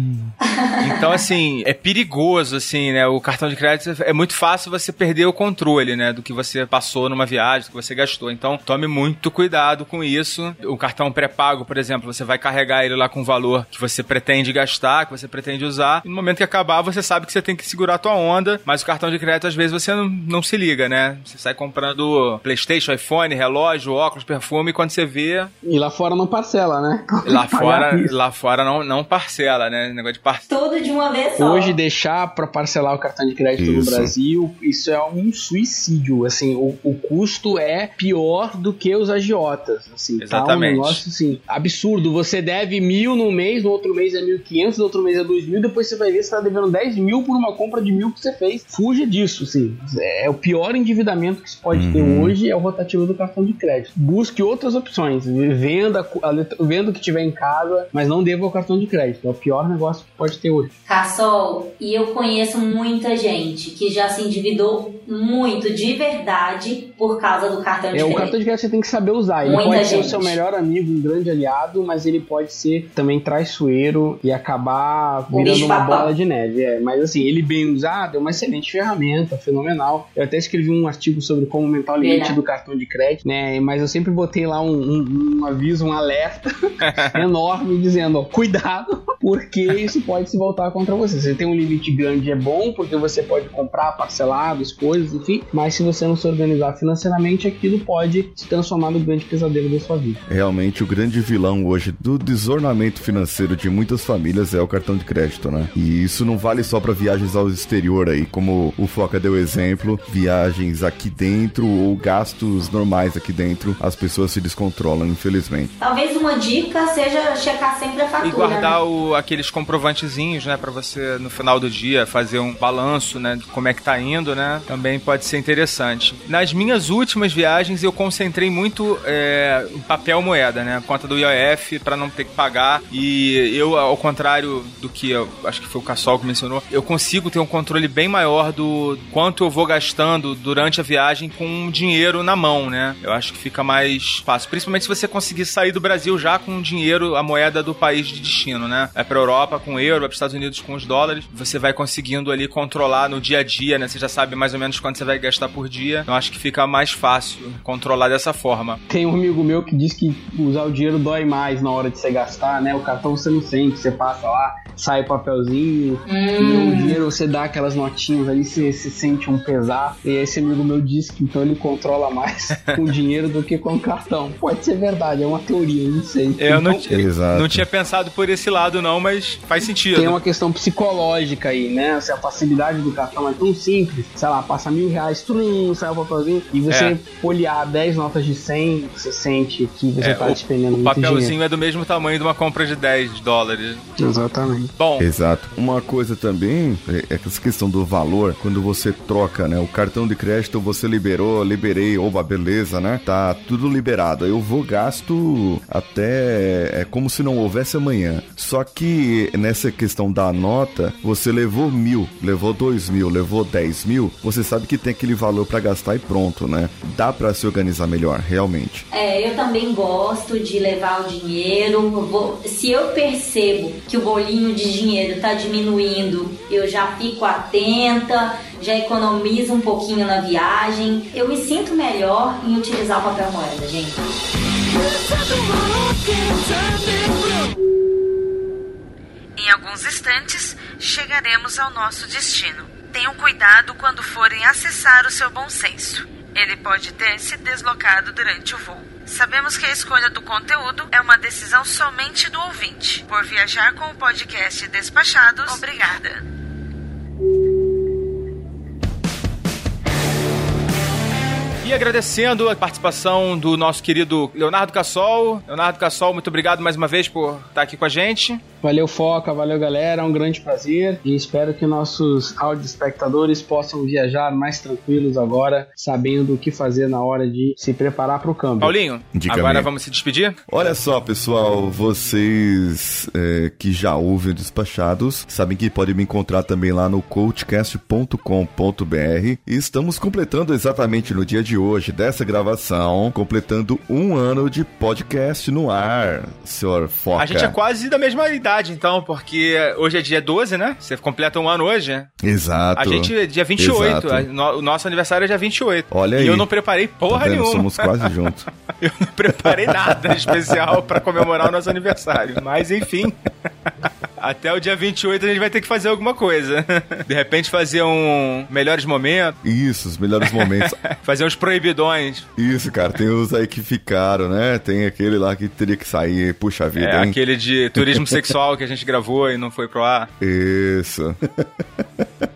Speaker 2: Então, assim, é perigoso, assim, né? O cartão de crédito é muito fácil você perder o controle, né? Do que você passou numa viagem, do que você gastou. Então, tome muito cuidado com isso. O cartão pré-pago, por exemplo, você vai carregar ele lá com o valor que você pretende gastar, que você pretende usar. E no momento que acabar, você sabe que você tem que segurar a tua onda, mas o cartão de crédito, às vezes, você não, não se liga, né? Você sai comprando Playstation, iPhone, relógio, óculos, perfume, e quando você vê,
Speaker 7: E lá fora não parcela, né?
Speaker 2: Lá fora, lá fora não, não parcela, né? Negócio de parcela.
Speaker 8: Tudo de uma vez só.
Speaker 7: Hoje deixar pra parcelar o cartão de crédito
Speaker 6: Isso.
Speaker 7: no Brasil, isso é um suicídio. Assim, o, o custo é pior do que os agiotas. Assim, Tá
Speaker 2: Exatamente.
Speaker 7: um negócio assim absurdo. Você deve mil no mês, no outro mês é mil e quinhentos, no outro mês é dois mil, depois você vai ver se tá devendo 10 mil por uma compra de mil que você fez. Fuja disso, sim. É o pior endividamento que se pode uhum. ter hoje é o rotativo do cartão de crédito. Busque outras opções. Venda, venda o que tiver em casa, mas não deva o cartão de crédito. É o pior negócio que pode ter hoje.
Speaker 8: Cassol, e eu conheço muita gente que já se endividou muito de verdade por causa do cartão de é, crédito.
Speaker 7: O cartão de crédito você tem que saber usar. Ele muita pode gente. ser o seu melhor amigo, um grande aliado, mas ele pode ser também traiçoeiro e acabar virando uma bola de neve. É, mas assim, ele bem usado é uma excelente ferramenta, fenomenal. Eu até escrevi um artigo sobre como aumentar o limite do cartão de crédito, né? Mas eu sempre botei lá um, um, um aviso, um alerta enorme dizendo, ó, cuidado, porque isso pode se voltar contra você. Você tem um limite grande é bom, porque você pode comprar parcelados, coisas, enfim, mas se você não se organizar financeiramente, aquilo pode se transformar no grande pesadelo da sua vida.
Speaker 6: Realmente, o grande vilão hoje do desornamento financeiro de muitas famílias é o cartão de crédito, né? E isso não vale só para viagens ao exterior aí, como o Foca deu exemplo, viagens aqui dentro ou gastos normais aqui dentro, as pessoas se descontrolam, infelizmente.
Speaker 8: Talvez uma dica seja checar sempre a fatura.
Speaker 2: E guardar né? o, aqueles comprovantezinhos, né, para você no final do dia fazer um balanço, né, de como é que tá indo, né? Também pode ser interessante. Nas minhas últimas viagens eu concentrei muito é, em papel moeda, né, conta do IOF para não ter que pagar e eu ao contrário do que eu, acho que foi o Cassol que mencionou, eu consigo ter um controle bem maior do quanto eu vou gastando durante a viagem com dinheiro na mão, né? Eu acho que fica mais fácil, principalmente se você conseguir sair do Brasil já com dinheiro, a moeda do país de destino, né? É para Europa com euro, é para Estados Unidos com os dólares. Você vai conseguindo ali controlar no dia a dia, né? Você já sabe mais ou menos quanto você vai gastar por dia. Então acho que fica mais fácil controlar dessa forma.
Speaker 7: Tem um amigo meu que diz que usar o dinheiro dói mais na hora de você gastar, né? O cartão você não sente, você passa lá, sai o papelzinho, hum. O dinheiro você dá aquelas notinhas ali, você, você sente um pesar. E esse amigo meu diz que então ele controla mais com dinheiro do que com o cartão. Pode ser verdade, é uma teoria, não sei.
Speaker 2: Eu não, então, não tinha pensado por esse lado, não, mas faz sentido.
Speaker 7: Tem uma questão psicológica aí, né? Assim, a facilidade do cartão é tão simples. Sei lá, passa mil reais, trum, sai o papelzinho, e você é. folhear 10 notas de 100, você sente que você é, tá despendendo muito
Speaker 2: dinheiro. O papelzinho é do mesmo tamanho de uma compra de 10 dólares.
Speaker 7: Exatamente.
Speaker 6: Bom. Exato. Uma coisa também é, essa questão do valor, quando você troca, né? O cartão de crédito você liberou, liberei, oba, beleza, né? Tá tudo liberado. Eu vou gasto até é como se não houvesse amanhã. Só que nessa questão da nota, você levou mil, levou dois mil, levou dez mil, você sabe que tem aquele valor para gastar e pronto, né? Dá para se organizar melhor, realmente.
Speaker 8: É, eu também gosto de levar o dinheiro. Vou, se eu percebo que o bolinho de dinheiro está diminuindo, eu já fico atenta, já economizo um pouquinho na viagem. Eu me sinto melhor em utilizar o papel moeda, gente.
Speaker 1: Em alguns instantes, chegaremos ao nosso destino. Tenham cuidado quando forem acessar o seu bom senso. Ele pode ter se deslocado durante o voo. Sabemos que a escolha do conteúdo é uma decisão somente do ouvinte. Por viajar com o podcast Despachados, obrigada.
Speaker 2: E agradecendo a participação do nosso querido Leonardo Cassol. Leonardo Cassol, muito obrigado mais uma vez por estar aqui com a gente.
Speaker 7: Valeu, Foca, valeu, galera. É um grande prazer e espero que nossos espectadores possam viajar mais tranquilos agora, sabendo o que fazer na hora de se preparar para o câmbio.
Speaker 2: Paulinho, Dica agora minha. vamos se despedir?
Speaker 6: Olha só, pessoal, vocês é, que já ouvem Despachados sabem que podem me encontrar também lá no coachcast.com.br e estamos completando exatamente no dia de hoje dessa gravação, completando um ano de podcast no ar, senhor Foca.
Speaker 2: A gente é quase da mesma idade então, porque hoje é dia 12, né? Você completa um ano hoje.
Speaker 6: Exato.
Speaker 2: A gente é dia 28. A, no, o nosso aniversário é dia 28.
Speaker 6: Olha aí.
Speaker 2: E eu não preparei porra
Speaker 6: tá
Speaker 2: nenhuma.
Speaker 6: Somos quase juntos.
Speaker 2: eu não preparei nada especial para comemorar o nosso aniversário. Mas, enfim. Até o dia 28 a gente vai ter que fazer alguma coisa. De repente fazer um melhores momentos.
Speaker 6: Isso, os melhores momentos.
Speaker 2: fazer uns proibidões.
Speaker 6: Isso, cara. Tem os aí que ficaram, né? Tem aquele lá que teria que sair. Puxa vida,
Speaker 2: é,
Speaker 6: hein?
Speaker 2: Aquele de turismo sexual que a gente gravou e não foi pro ar.
Speaker 6: Isso.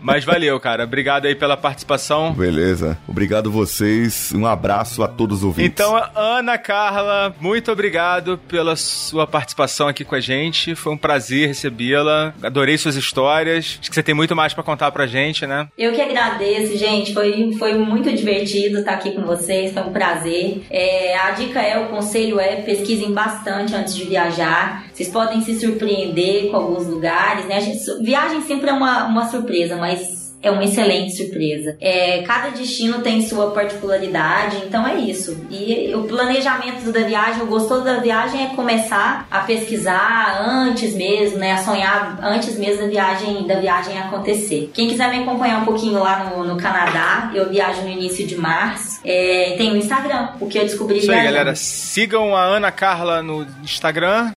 Speaker 2: Mas valeu, cara. Obrigado aí pela participação.
Speaker 6: Beleza. Obrigado vocês. Um abraço a todos os ouvintes.
Speaker 2: Então, Ana Carla, muito obrigado pela sua participação aqui com a gente. Foi um prazer recebê-la. Adorei suas histórias. Acho que você tem muito mais para contar pra gente, né?
Speaker 8: Eu que agradeço, gente. Foi, foi muito divertido estar aqui com vocês. Foi um prazer. É, a dica é, o conselho é, pesquisem bastante antes de viajar. Vocês podem se surpreender com alguns lugares, né? Gente, viagem sempre é uma, uma surpresa, mas é uma excelente surpresa. É, cada destino tem sua particularidade, então é isso. E o planejamento da viagem, o gostoso da viagem é começar a pesquisar antes mesmo, né? A sonhar antes mesmo da viagem, da viagem acontecer. Quem quiser me acompanhar um pouquinho lá no, no Canadá, eu viajo no início de março. É, tem o Instagram, o que eu descobri
Speaker 2: Isso aí, galera. Sigam a Ana Carla no Instagram.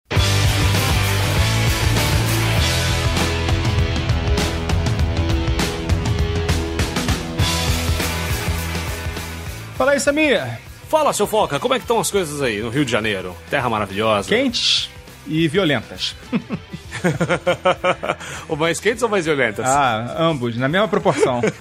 Speaker 2: Fala aí, Samir.
Speaker 9: Fala, seu Foca, como é que estão as coisas aí no Rio de Janeiro? Terra maravilhosa.
Speaker 2: Quentes e violentas.
Speaker 9: ou mais quentes ou mais violentas?
Speaker 2: Ah, ambos, na mesma proporção.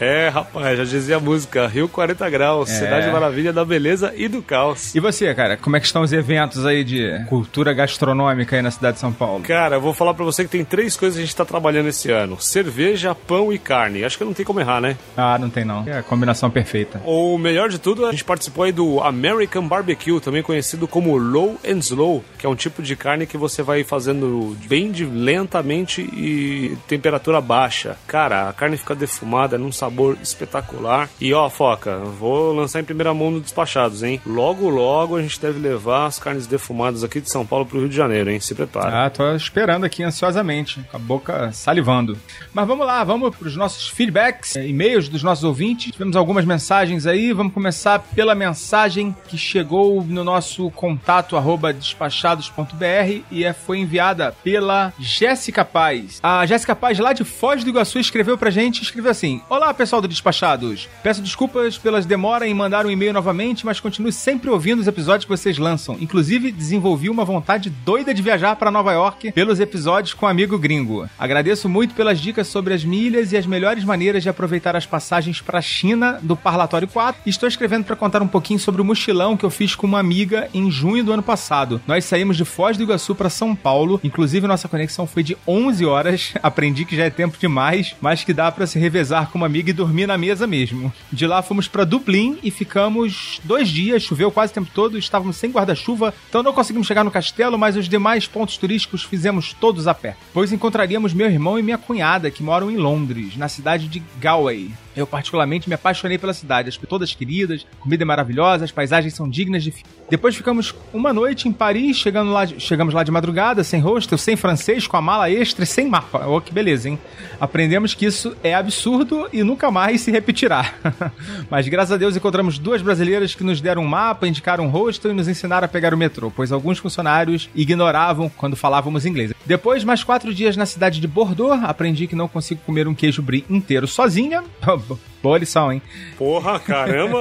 Speaker 9: É, rapaz, já dizia a música, Rio 40 Graus, é. Cidade Maravilha da Beleza e do Caos.
Speaker 2: E você, cara, como é que estão os eventos aí de cultura gastronômica aí na cidade de São Paulo?
Speaker 9: Cara, eu vou falar pra você que tem três coisas que a gente tá trabalhando esse ano. Cerveja, pão e carne. Acho que não tem como errar, né?
Speaker 2: Ah, não tem não. É a combinação perfeita.
Speaker 9: O melhor de tudo, a gente participou aí do American Barbecue, também conhecido como Low and Slow, que é um tipo de carne que você vai fazendo bem de lentamente e temperatura baixa. Cara, a carne fica defumada, não sabe sabor espetacular. E ó, Foca, vou lançar em primeira mão no Despachados, hein? Logo, logo a gente deve levar as carnes defumadas aqui de São Paulo pro Rio de Janeiro, hein? Se prepara.
Speaker 2: Ah, tô esperando aqui ansiosamente, com a boca salivando. Mas vamos lá, vamos pros nossos feedbacks, eh, e-mails dos nossos ouvintes. Tivemos algumas mensagens aí, vamos começar pela mensagem que chegou no nosso contato arroba despachados.br e é, foi enviada pela Jéssica Paz. A Jéssica Paz, lá de Foz do Iguaçu, escreveu pra gente, escreveu assim: Olá, pessoal do Despachados. Peço desculpas pelas demoras em mandar um e-mail novamente, mas continuo sempre ouvindo os episódios que vocês lançam. Inclusive, desenvolvi uma vontade doida de viajar para Nova York pelos episódios com o amigo gringo. Agradeço muito pelas dicas sobre as milhas e as melhores maneiras de aproveitar as passagens para a China do Parlatório 4. Estou escrevendo para contar um pouquinho sobre o mochilão que eu fiz com uma amiga em junho do ano passado. Nós saímos de Foz do Iguaçu para São Paulo, inclusive nossa conexão foi de 11 horas. Aprendi que já é tempo demais, mas que dá para se revezar com uma amiga e dormir na mesa mesmo. De lá fomos para Dublin e ficamos dois dias, choveu quase o tempo todo, estávamos sem guarda-chuva, então não conseguimos chegar no castelo, mas os demais pontos turísticos fizemos todos a pé. Pois encontraríamos meu irmão e minha cunhada, que moram em Londres, na cidade de Galway. Eu particularmente me apaixonei pela cidade, as todas queridas, comida é maravilhosa, as paisagens são dignas de Depois ficamos uma noite em Paris, chegando lá, chegamos lá de madrugada, sem hostel, sem francês, com a mala extra e sem mapa. Oh, que beleza, hein? Aprendemos que isso é absurdo e nunca mais se repetirá. Mas graças a Deus encontramos duas brasileiras que nos deram um mapa, indicaram um hostel e nos ensinaram a pegar o metrô, pois alguns funcionários ignoravam quando falávamos inglês. Depois, mais quatro dias na cidade de Bordeaux, aprendi que não consigo comer um queijo brie inteiro sozinha. But. Boa lição, hein?
Speaker 9: Porra, caramba!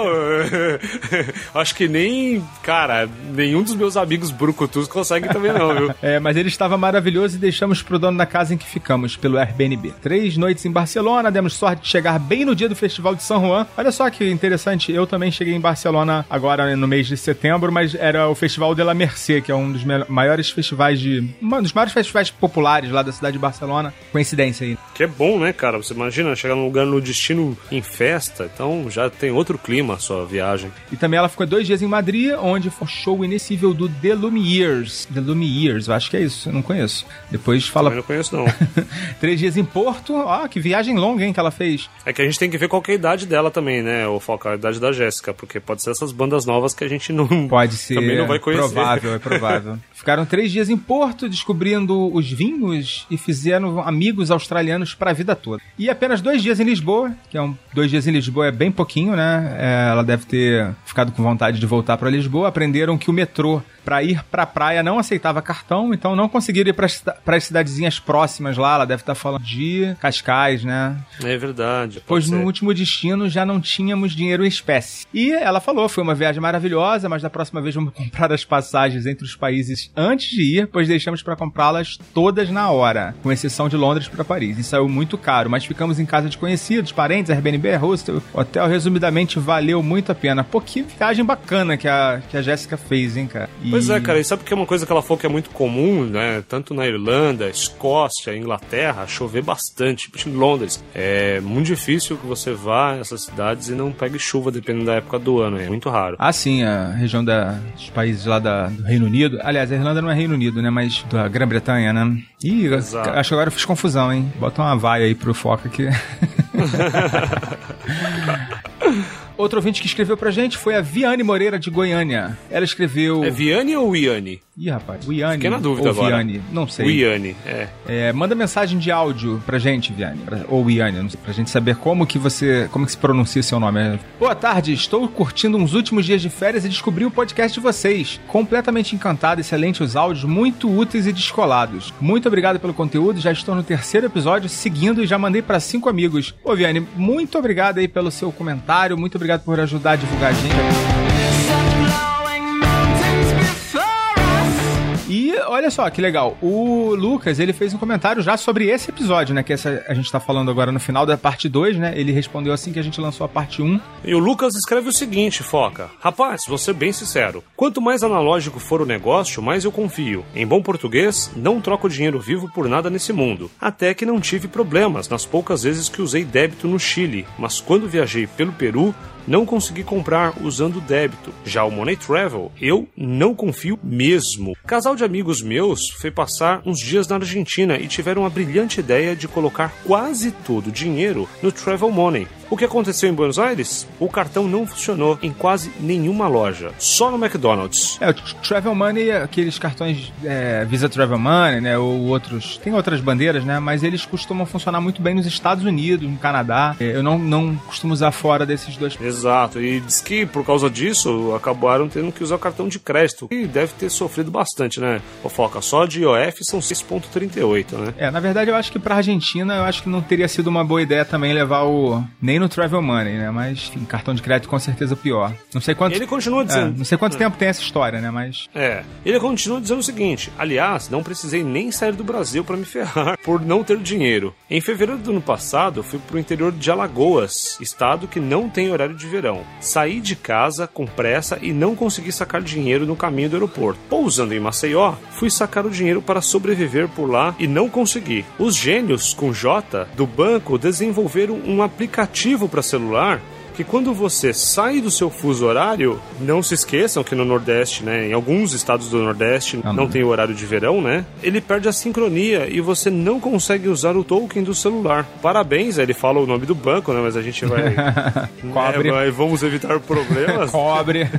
Speaker 9: Acho que nem, cara, nenhum dos meus amigos brucutus consegue também não, viu?
Speaker 2: É, mas ele estava maravilhoso e deixamos pro dono da casa em que ficamos, pelo Airbnb. Três noites em Barcelona, demos sorte de chegar bem no dia do Festival de São Juan. Olha só que interessante, eu também cheguei em Barcelona agora no mês de setembro, mas era o Festival de la Mercê, que é um dos maiores festivais de... um dos maiores festivais populares lá da cidade de Barcelona. Coincidência aí.
Speaker 9: Que é bom, né, cara? Você imagina chegar num lugar no destino festa, então já tem outro clima a sua viagem.
Speaker 2: E também ela ficou dois dias em Madrid, onde foi show inesquecível do The Lumières. The Lumières, eu acho que é isso, eu não conheço. Depois fala.
Speaker 9: Eu não conheço, não.
Speaker 2: Três dias em Porto, ó, que viagem longa, hein, que ela fez.
Speaker 9: É que a gente tem que ver qual é a idade dela também, né? O foco, a idade da Jéssica, porque pode ser essas bandas novas que a gente não.
Speaker 2: Pode ser.
Speaker 9: Também não vai conhecer.
Speaker 2: Provável, é provável. Ficaram três dias em Porto, descobrindo os vinhos e fizeram amigos australianos para a vida toda. E apenas dois dias em Lisboa, que é um dois dias em Lisboa é bem pouquinho, né? É, ela deve ter ficado com vontade de voltar para Lisboa. Aprenderam que o metrô para ir pra praia não aceitava cartão, então não conseguiram ir para as cidadezinhas próximas lá. Ela deve estar falando de Cascais, né?
Speaker 9: É verdade.
Speaker 2: Pois no último destino já não tínhamos dinheiro em espécie. E ela falou: foi uma viagem maravilhosa, mas da próxima vez vamos comprar as passagens entre os países antes de ir, pois deixamos para comprá-las todas na hora, com exceção de Londres para Paris. E saiu muito caro, mas ficamos em casa de conhecidos, parentes, Airbnb, hostel, hotel. Resumidamente, valeu muito a pena. Pô, que viagem bacana que a, que a Jéssica fez, hein, cara?
Speaker 9: E... Pois é, cara, e sabe que é uma coisa que ela falou que é muito comum, né? Tanto na Irlanda, Escócia, Inglaterra, chover bastante. Em Londres, é muito difícil que você vá a essas cidades e não pegue chuva, dependendo da época do ano. É muito raro.
Speaker 2: Ah, sim, a região da, dos países lá da, do Reino Unido. Aliás, a Irlanda não é Reino Unido, né? Mas da Grã-Bretanha, né? Ih, Exato. acho que agora eu fiz confusão, hein? Bota uma vaia aí pro Foca aqui. Outro ouvinte que escreveu pra gente foi a Viane Moreira de Goiânia. Ela escreveu.
Speaker 9: É Viane ou Iane?
Speaker 2: Ih, rapaz, Viane.
Speaker 9: Fiquei na dúvida agora.
Speaker 2: Viane, não sei.
Speaker 9: Viane, é.
Speaker 2: é. Manda mensagem de áudio pra gente, Viane. Pra, ou Viane, não sei, pra gente saber como que você. como que se pronuncia seu nome. Boa tarde, estou curtindo uns últimos dias de férias e descobri o podcast de vocês. Completamente encantado, excelente os áudios, muito úteis e descolados. Muito obrigado pelo conteúdo, já estou no terceiro episódio seguindo e já mandei para cinco amigos. Ô, Viane, muito obrigado aí pelo seu comentário, muito obrigado por ajudar a divulgar a gente. E olha só que legal, o Lucas, ele fez um comentário já sobre esse episódio, né, que essa, a gente tá falando agora no final da parte 2, né? Ele respondeu assim que a gente lançou a parte 1. Um.
Speaker 9: E o Lucas escreve o seguinte, Foca: Rapaz, vou ser bem sincero. Quanto mais analógico for o negócio, mais eu confio. Em bom português, não troco dinheiro vivo por nada nesse mundo. Até que não tive problemas nas poucas vezes que usei débito no Chile, mas quando viajei pelo Peru, não consegui comprar usando débito. Já o Money Travel, eu não confio mesmo. Casal de amigos meus foi passar uns dias na Argentina e tiveram a brilhante ideia de colocar quase todo o dinheiro no Travel Money. O que aconteceu em Buenos Aires? O cartão não funcionou em quase nenhuma loja, só no McDonald's.
Speaker 2: É, o Travel Money, aqueles cartões é, Visa Travel Money, né, ou outros, tem outras bandeiras, né, mas eles costumam funcionar muito bem nos Estados Unidos, no Canadá. É, eu não, não costumo usar fora desses dois.
Speaker 9: Exato, e diz que por causa disso acabaram tendo que usar o cartão de crédito, e deve ter sofrido bastante, né? Fofoca, só de IOF são 6.38, né?
Speaker 2: É, na verdade eu acho que pra Argentina eu acho que não teria sido uma boa ideia também levar o nem nem no Travel Money, né? Mas, enfim, cartão de crédito com certeza pior. Não sei quanto.
Speaker 9: Ele continua dizendo.
Speaker 2: É, não sei quanto é. tempo tem essa história, né? Mas.
Speaker 9: É. Ele continua dizendo o seguinte: aliás, não precisei nem sair do Brasil para me ferrar por não ter dinheiro. Em fevereiro do ano passado, fui pro interior de Alagoas, estado que não tem horário de verão. Saí de casa com pressa e não consegui sacar dinheiro no caminho do aeroporto. Pousando em Maceió, fui sacar o dinheiro para sobreviver por lá e não consegui. Os gênios com J do banco desenvolveram um aplicativo aplicativo para celular que quando você sai do seu fuso horário, não se esqueçam que no Nordeste, né, em alguns estados do Nordeste ah, não tem o horário de verão, né? Ele perde a sincronia e você não consegue usar o token do celular. Parabéns, ele fala o nome do banco, né? Mas a gente vai,
Speaker 2: Cobre.
Speaker 9: Né, vai vamos evitar problemas.
Speaker 2: Cobre.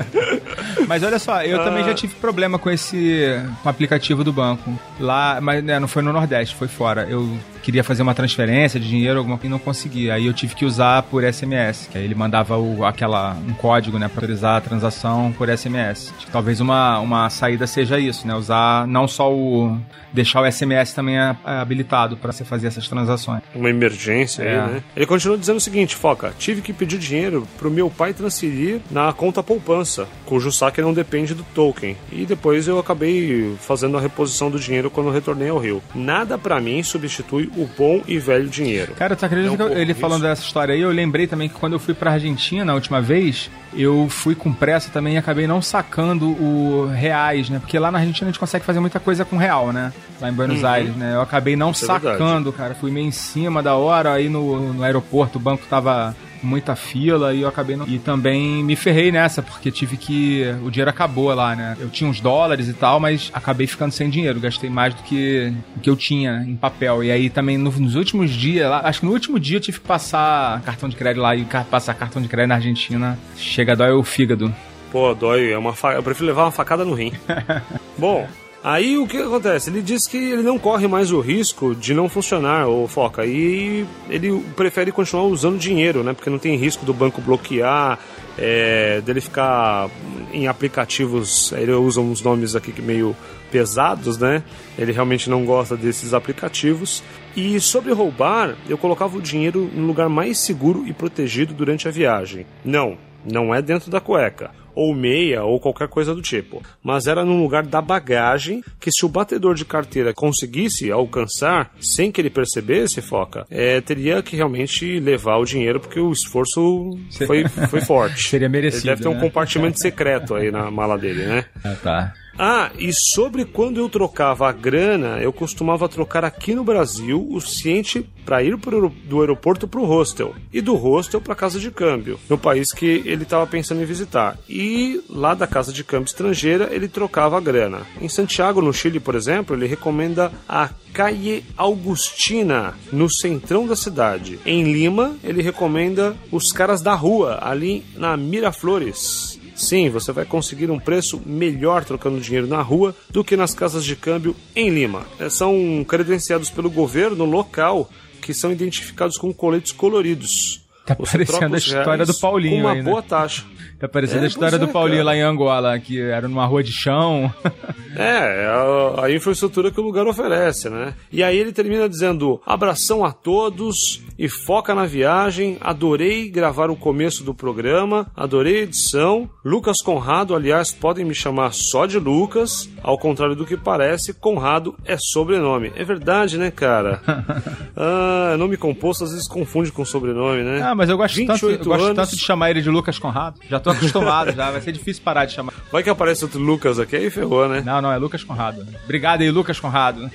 Speaker 2: mas olha só, eu ah. também já tive problema com esse com o aplicativo do banco. Lá, mas né, não foi no Nordeste, foi fora. Eu queria fazer uma transferência de dinheiro, alguma coisa, e não conseguia. Aí eu tive que usar por SMS, que aí ele mandava o, aquela, um código, né, para autorizar a transação por SMS. Acho que talvez uma, uma saída seja isso, né, usar não só o deixar o SMS também habilitado para você fazer essas transações.
Speaker 9: Uma emergência é. aí, né? Ele continua dizendo o seguinte, Foca, tive que pedir dinheiro pro meu pai transferir na conta poupança, cujo saque não depende do token. E depois eu acabei fazendo a reposição do dinheiro quando retornei ao Rio. Nada para mim substitui o bom e velho dinheiro.
Speaker 2: Cara, tu acredita é um que ele falando dessa história aí, eu lembrei também que quando eu fui pra Argentina a última vez, eu fui com pressa também e acabei não sacando o reais, né? Porque lá na Argentina a gente consegue fazer muita coisa com real, né? Lá em Buenos uhum. Aires, né? Eu acabei não Isso é sacando, é cara. Fui meio em cima da hora, aí no, no aeroporto o banco tava muita fila e eu acabei não... E também me ferrei nessa, porque tive que. O dinheiro acabou lá, né? Eu tinha uns dólares e tal, mas acabei ficando sem dinheiro. Gastei mais do que o que eu tinha em papel. E aí também no, nos últimos dias, lá, acho que no último dia eu tive que passar cartão de crédito lá e passar cartão de crédito na Argentina. Chega a dói o fígado.
Speaker 9: Pô, dói. É uma fa... Eu prefiro levar uma facada no rim. Bom, Aí o que acontece? Ele diz que ele não corre mais o risco de não funcionar o Foca e ele prefere continuar usando dinheiro, né? Porque não tem risco do banco bloquear, é, dele ficar em aplicativos, ele usa uns nomes aqui meio pesados, né? Ele realmente não gosta desses aplicativos. E sobre roubar, eu colocava o dinheiro no lugar mais seguro e protegido durante a viagem. Não, não é dentro da cueca ou meia ou qualquer coisa do tipo, mas era no lugar da bagagem que se o batedor de carteira conseguisse alcançar sem que ele percebesse, foca, é, teria que realmente levar o dinheiro porque o esforço foi, foi forte.
Speaker 2: Seria merecido.
Speaker 9: Ele deve ter um
Speaker 2: né?
Speaker 9: compartimento secreto aí na mala dele, né?
Speaker 2: Ah, tá.
Speaker 9: Ah, e sobre quando eu trocava a grana, eu costumava trocar aqui no Brasil o suficiente para ir pro, do aeroporto para o hostel e do hostel para casa de câmbio, no país que ele estava pensando em visitar. E lá da casa de câmbio estrangeira ele trocava a grana. Em Santiago, no Chile, por exemplo, ele recomenda a Calle Augustina, no centrão da cidade. Em Lima, ele recomenda os caras da rua, ali na Miraflores. Sim, você vai conseguir um preço melhor trocando dinheiro na rua do que nas casas de câmbio em Lima. É, São credenciados pelo governo local que são identificados com coletes coloridos.
Speaker 2: Tá
Speaker 9: Você
Speaker 2: parecendo a história do Paulinho
Speaker 9: Com uma
Speaker 2: aí, né?
Speaker 9: boa taxa.
Speaker 2: Tá parecendo
Speaker 9: É,
Speaker 2: a história
Speaker 9: pois
Speaker 2: do
Speaker 9: é,
Speaker 2: Paulinho
Speaker 9: cara.
Speaker 2: lá em Angola, que era numa rua de chão.
Speaker 9: É, é a, a infraestrutura que o lugar oferece, né? E aí ele termina dizendo: abração a todos e foca na viagem. Adorei gravar o começo do programa, adorei a edição. Lucas Conrado, aliás, podem me chamar só de Lucas. Ao contrário do que parece, Conrado é sobrenome. É verdade, né, cara? ah, nome composto às vezes confunde com sobrenome, né?
Speaker 2: Ah, mas eu gosto, tanto, eu
Speaker 9: 28
Speaker 2: gosto
Speaker 9: anos.
Speaker 2: tanto de chamar ele de Lucas Conrado. Já tô acostumado, já. Vai ser difícil parar de chamar.
Speaker 9: Vai que aparece outro Lucas aqui, aí ferrou, né?
Speaker 2: Não, não, é Lucas Conrado. Obrigado aí, Lucas Conrado.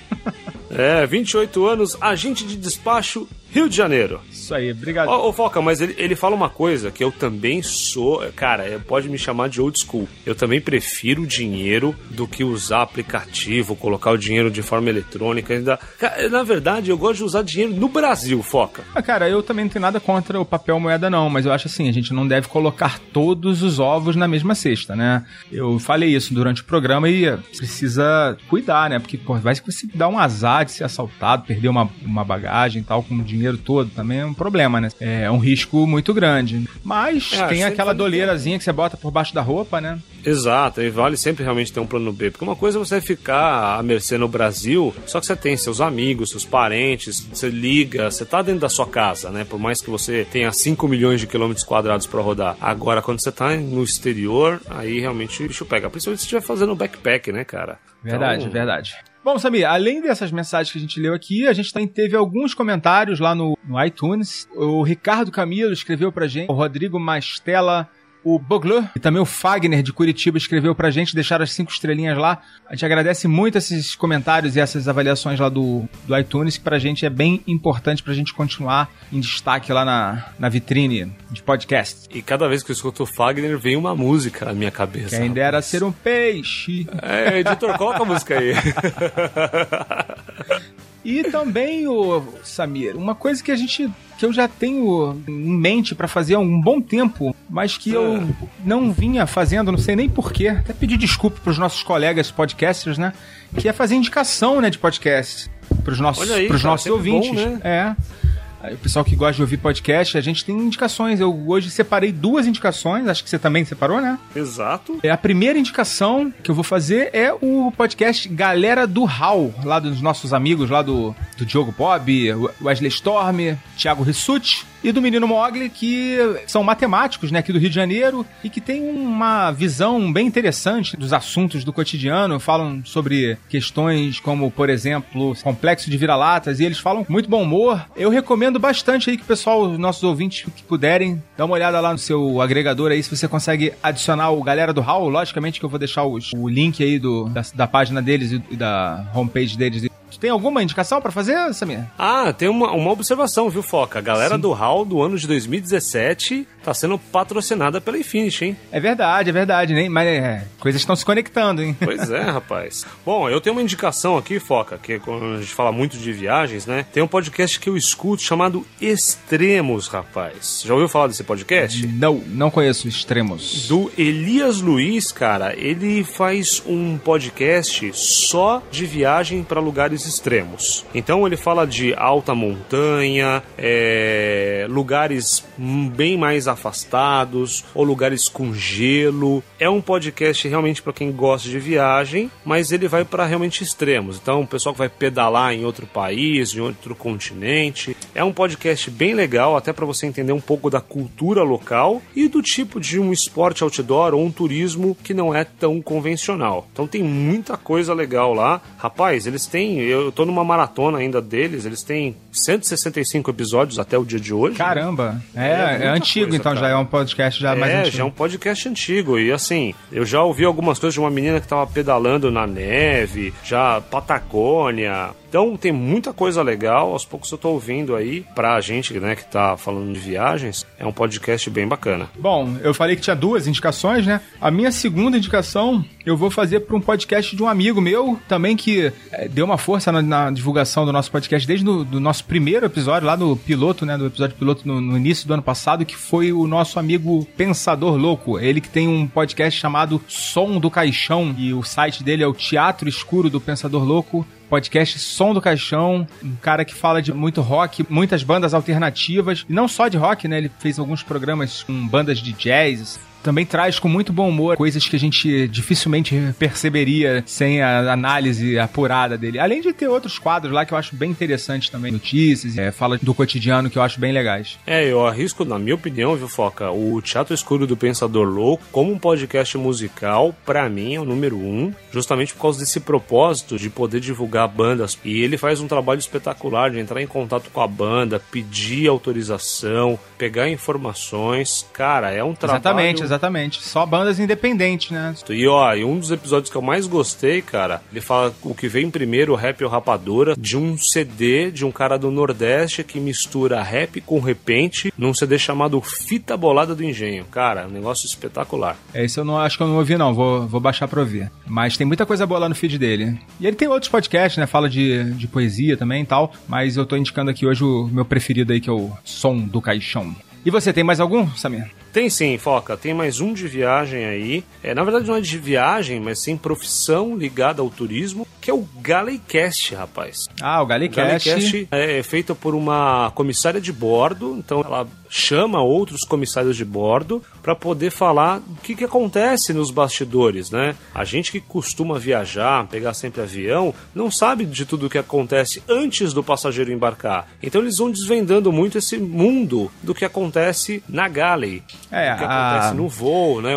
Speaker 9: É, 28 anos, agente de despacho, Rio de Janeiro.
Speaker 2: Isso aí, obrigado.
Speaker 9: Ô, ô, Foca, mas ele, ele fala uma coisa que eu também sou. Cara, é, pode me chamar de old school. Eu também prefiro dinheiro do que usar aplicativo, colocar o dinheiro de forma eletrônica. Ainda... Na verdade, eu gosto de usar dinheiro no Brasil, Foca.
Speaker 2: Ah, cara, eu também não tenho nada contra o papel moeda, não, mas eu acho assim, a gente não deve colocar todos os ovos na mesma cesta, né? Eu falei isso durante o programa e precisa cuidar, né? Porque, pô, vai que você dá um azar de ser assaltado, perder uma, uma bagagem e tal, com o dinheiro todo, também é um problema, né? É um risco muito grande. Mas
Speaker 9: É,
Speaker 2: tem aquela
Speaker 9: vale
Speaker 2: doleirazinha que você bota por baixo da roupa, né?
Speaker 9: Exato, e vale sempre realmente ter um plano B. Porque uma coisa é você ficar à mercê no Brasil, só que você tem seus amigos, seus parentes, você liga, você tá dentro da sua casa, né? Por mais que você tenha 5 milhões de quilômetros quadrados para rodar. Agora, quando você tá no exterior, aí realmente o bicho pega. Principalmente se estiver fazendo backpack, né, cara?
Speaker 2: Verdade,
Speaker 9: Então,
Speaker 2: verdade. Bom, Samir, além dessas mensagens que a gente leu aqui, a gente também teve alguns comentários lá no, no iTunes. O Ricardo Camilo escreveu pra gente, o Rodrigo Mastella, o Boglu e também o Fagner de Curitiba escreveu pra gente, deixaram as cinco estrelinhas lá. A gente agradece muito esses comentários e essas avaliações lá do, do iTunes, que pra gente é bem importante pra gente continuar em destaque lá na, na vitrine de podcast.
Speaker 9: E cada vez que eu escuto o Fagner, vem uma música na minha cabeça.
Speaker 2: Quem dera ser um peixe.
Speaker 9: É, editor, coloca a música aí.
Speaker 2: E também, o Samir, uma coisa que a gente que eu já tenho em mente pra fazer há um bom tempo, mas que eu não vinha fazendo, não sei nem porquê. Até pedir desculpa pros nossos colegas podcasters, né? Que é fazer indicação, né, de podcast pros nossos,
Speaker 9: Olha aí,
Speaker 2: pros
Speaker 9: cara,
Speaker 2: nossos
Speaker 9: sempre bom,
Speaker 2: ouvintes.
Speaker 9: né?
Speaker 2: É. O pessoal que gosta de ouvir podcast, a gente tem indicações. Eu hoje separei duas indicações, acho que você também separou, né?
Speaker 9: Exato.
Speaker 2: É, a primeira indicação que eu vou fazer é o podcast Galera do Hall, lá dos nossos amigos lá do, do Diogo Bob, Wesley Storm, Thiago Rissuti e do Menino Mogli, que são matemáticos, né, aqui do Rio de Janeiro, e que tem uma visão bem interessante dos assuntos do cotidiano, falam sobre questões como, por exemplo, complexo de vira-latas, e eles falam com muito bom humor. Eu recomendo bastante aí que o pessoal, os nossos ouvintes que puderem, dá uma olhada lá no seu agregador aí, se você consegue adicionar o Galera do Hall, logicamente que eu vou deixar os- o link aí do, da, da página deles e, da homepage deles. Tu tem alguma indicação pra fazer, Samir?
Speaker 9: Ah, tem uma, uma observação, viu, Foca? A galera do HAL do ano de 2017 tá sendo patrocinada pela Infinity, hein?
Speaker 2: É verdade, é verdade, nem, mas é, coisas estão se conectando, hein?
Speaker 9: Pois é, rapaz. Bom, eu tenho uma indicação aqui, Foca, que quando a gente fala muito de viagens, né? Tem um podcast que eu escuto chamado Extremos, rapaz. Já ouviu falar desse podcast?
Speaker 2: Não, não conheço extremos.
Speaker 9: Do Elias Luiz, cara, ele faz um podcast só de viagem para lugares extremos. Então ele fala de alta montanha, é, lugares bem mais afastados ou lugares com gelo. É um podcast realmente para quem gosta de viagem, mas ele vai para realmente extremos. Então, o pessoal que vai pedalar em outro país, em outro continente. É um podcast bem legal, até para você entender um pouco da cultura local e do tipo de um esporte outdoor ou um turismo que não é tão convencional. Então tem muita coisa legal lá. Rapaz, eles têm, eu tô numa maratona ainda deles, eles têm 165 episódios até o dia de hoje.
Speaker 2: Caramba, é, é, é antigo, então cara. já é um podcast já
Speaker 9: é,
Speaker 2: mais antigo.
Speaker 9: Já é um podcast antigo. E assim, eu já ouvi algumas coisas de uma menina que tava pedalando na neve, já Patagônia, então tem muita coisa legal, aos poucos eu tô ouvindo aí, pra gente, né, que tá falando de viagens, é um podcast bem bacana.
Speaker 2: Bom, eu falei que tinha duas indicações, né? A minha segunda indicação eu vou fazer para um podcast de um amigo meu, também que é, deu uma força na, na, divulgação do nosso podcast desde o do nosso primeiro episódio, lá no piloto, né, do episódio piloto no, no início do ano passado, que foi o nosso amigo Pensador Louco. Ele que tem um podcast chamado Som do Caixão, e o site dele é o Teatro Escuro do Pensador Louco podcast Som do Caixão, um cara que fala de muito rock, muitas bandas alternativas, e não só de rock, né? Ele fez alguns programas com bandas de jazz, também traz com muito bom humor coisas que a gente dificilmente perceberia sem a análise apurada dele. Além de ter outros quadros lá que eu acho bem interessantes também, notícias, é, fala do cotidiano que eu acho bem legais.
Speaker 9: É, eu arrisco, na minha opinião, viu, Foca, o Teatro Escuro do Pensador Louco, como um podcast musical, para mim é o número um, justamente por causa desse propósito de poder divulgar bandas. E ele faz um trabalho espetacular de entrar em contato com a banda, pedir autorização, pegar informações. Cara, é um trabalho.
Speaker 2: Exatamente, exatamente. Só bandas independentes, né?
Speaker 9: E ó, e um dos episódios que eu mais gostei, cara, ele fala o que vem primeiro, rap ou rapadura, de um CD de um cara do Nordeste que mistura rap com repente num CD chamado Fita Bolada do Engenho. Cara, um negócio espetacular.
Speaker 2: É, esse eu não acho que eu não ouvi, não. Vou, vou baixar pra ouvir. Mas tem muita coisa boa lá no feed dele. E ele tem outros podcasts, né? Fala de, de poesia também e tal. Mas eu tô indicando aqui hoje o meu preferido aí, que é o Som do Caixão. E você tem mais algum, Samir?
Speaker 9: Tem sim, Foca. Tem mais um de viagem aí. É, na verdade não é de viagem, mas sim profissão ligada ao turismo, que é o Galecast, rapaz.
Speaker 2: Ah, o Galecast.
Speaker 9: O Galecast é feito por uma comissária de bordo, então ela chama outros comissários de bordo para poder falar o que, que acontece nos bastidores, né? A gente que costuma viajar, pegar sempre avião, não sabe de tudo o que acontece antes do passageiro embarcar. Então eles vão desvendando muito esse mundo do que acontece na galley. É, o que a... acontece no voo, né?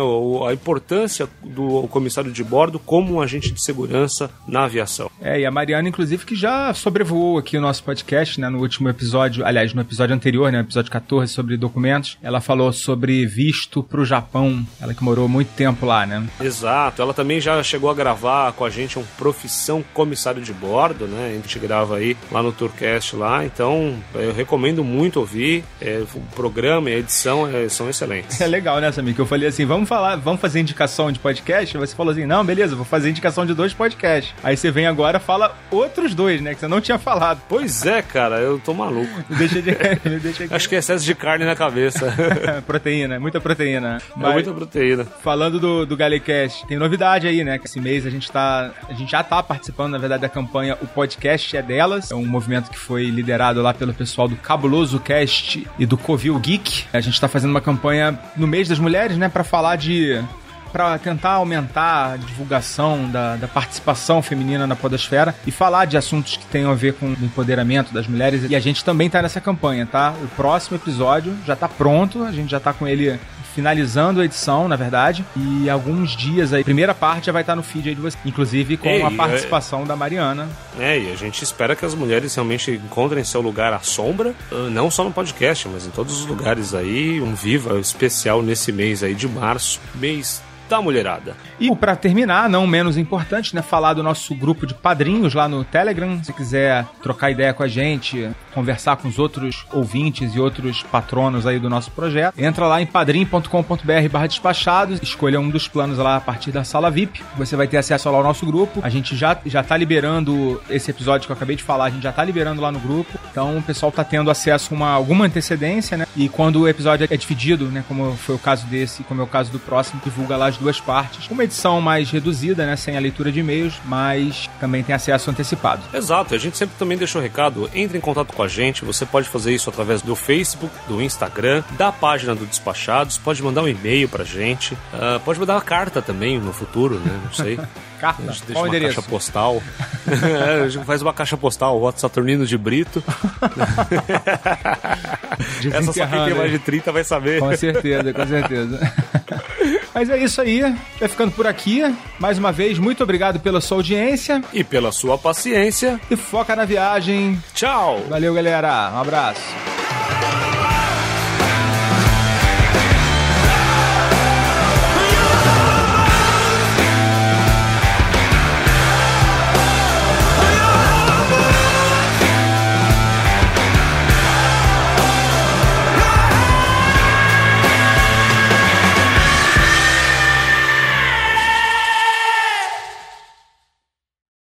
Speaker 9: A importância do comissário de bordo como um agente de segurança na aviação.
Speaker 2: É, e a Mariana, inclusive, que já sobrevoou aqui o nosso podcast, né? No último episódio, aliás, no episódio anterior, né? Episódio 14, sobre documentos. Ela falou sobre visto pro Japão. Ela que morou muito tempo lá, né?
Speaker 9: Exato. Ela também já chegou a gravar com a gente um profissão comissário de bordo, né? A gente grava aí lá no Tourcast lá. Então, eu recomendo muito ouvir. É, o programa e a edição é, são excelentes.
Speaker 2: É legal, né, Samir? Que eu falei assim, vamos falar, vamos fazer indicação de podcast? Você falou assim, não, beleza, vou fazer indicação de dois podcasts. Aí você vem agora fala outros dois, né, que você não tinha falado.
Speaker 9: Pois é, cara, eu tô maluco.
Speaker 2: deixa de... deixa
Speaker 9: Acho que é excesso de carne na cabeça.
Speaker 2: proteína, muita proteína.
Speaker 9: Mas, é muita proteína.
Speaker 2: Falando do, do Galecast, tem novidade aí, né, que esse mês a gente tá, a gente já tá participando, na verdade, da campanha O Podcast é Delas. É um movimento que foi liderado lá pelo pessoal do Cabuloso Cast e do Covil Geek. A gente tá fazendo uma campanha no mês das mulheres, né, para falar de para tentar aumentar a divulgação da, da, participação feminina na podosfera e falar de assuntos que tenham a ver com o empoderamento das mulheres. E a gente também tá nessa campanha, tá? O próximo episódio já tá pronto, a gente já tá com ele finalizando a edição, na verdade, e alguns dias aí. Primeira parte já vai estar no feed aí de você, inclusive com Ei, a participação é... da Mariana.
Speaker 9: É, e a gente espera que as mulheres realmente encontrem seu lugar à sombra, ah, não só no podcast, mas em todos os lugares aí. Um Viva especial nesse mês aí de março, mês da mulherada.
Speaker 2: E para terminar, não menos importante, né, falar do nosso grupo de padrinhos lá no Telegram. Se quiser trocar ideia com a gente, conversar com os outros ouvintes e outros patronos aí do nosso projeto, entra lá em padrim.com.br/barra despachados, escolha um dos planos lá a partir da sala VIP. Você vai ter acesso lá ao nosso grupo. A gente já já tá liberando esse episódio que eu acabei de falar, a gente já tá liberando lá no grupo. Então o pessoal tá tendo acesso a uma alguma antecedência, né? E quando o episódio é dividido, né, como foi o caso desse, como é o caso do próximo, divulga lá as duas partes. Uma edição mais reduzida, né? Sem a leitura de e-mails, mas também tem acesso antecipado.
Speaker 9: Exato, a gente sempre também deixou o recado, entre em contato com a gente, você pode fazer isso através do Facebook, do Instagram, da página do Despachados, pode mandar um e-mail pra gente, uh, pode mandar uma carta também no futuro, né? Não sei.
Speaker 2: Carta?
Speaker 9: A gente deixa
Speaker 2: Qual o
Speaker 9: uma
Speaker 2: endereço?
Speaker 9: caixa postal. é, a gente faz uma caixa postal, Rota Saturnino de Brito. Essa só quem tem mais de 30 vai saber.
Speaker 2: Com certeza, com certeza. Mas é isso aí, vai ficando por aqui. Mais uma vez, muito obrigado pela sua audiência
Speaker 9: E pela sua paciência.
Speaker 2: e foca na viagem.
Speaker 9: Tchau!
Speaker 2: Valeu, galera. Um abraço.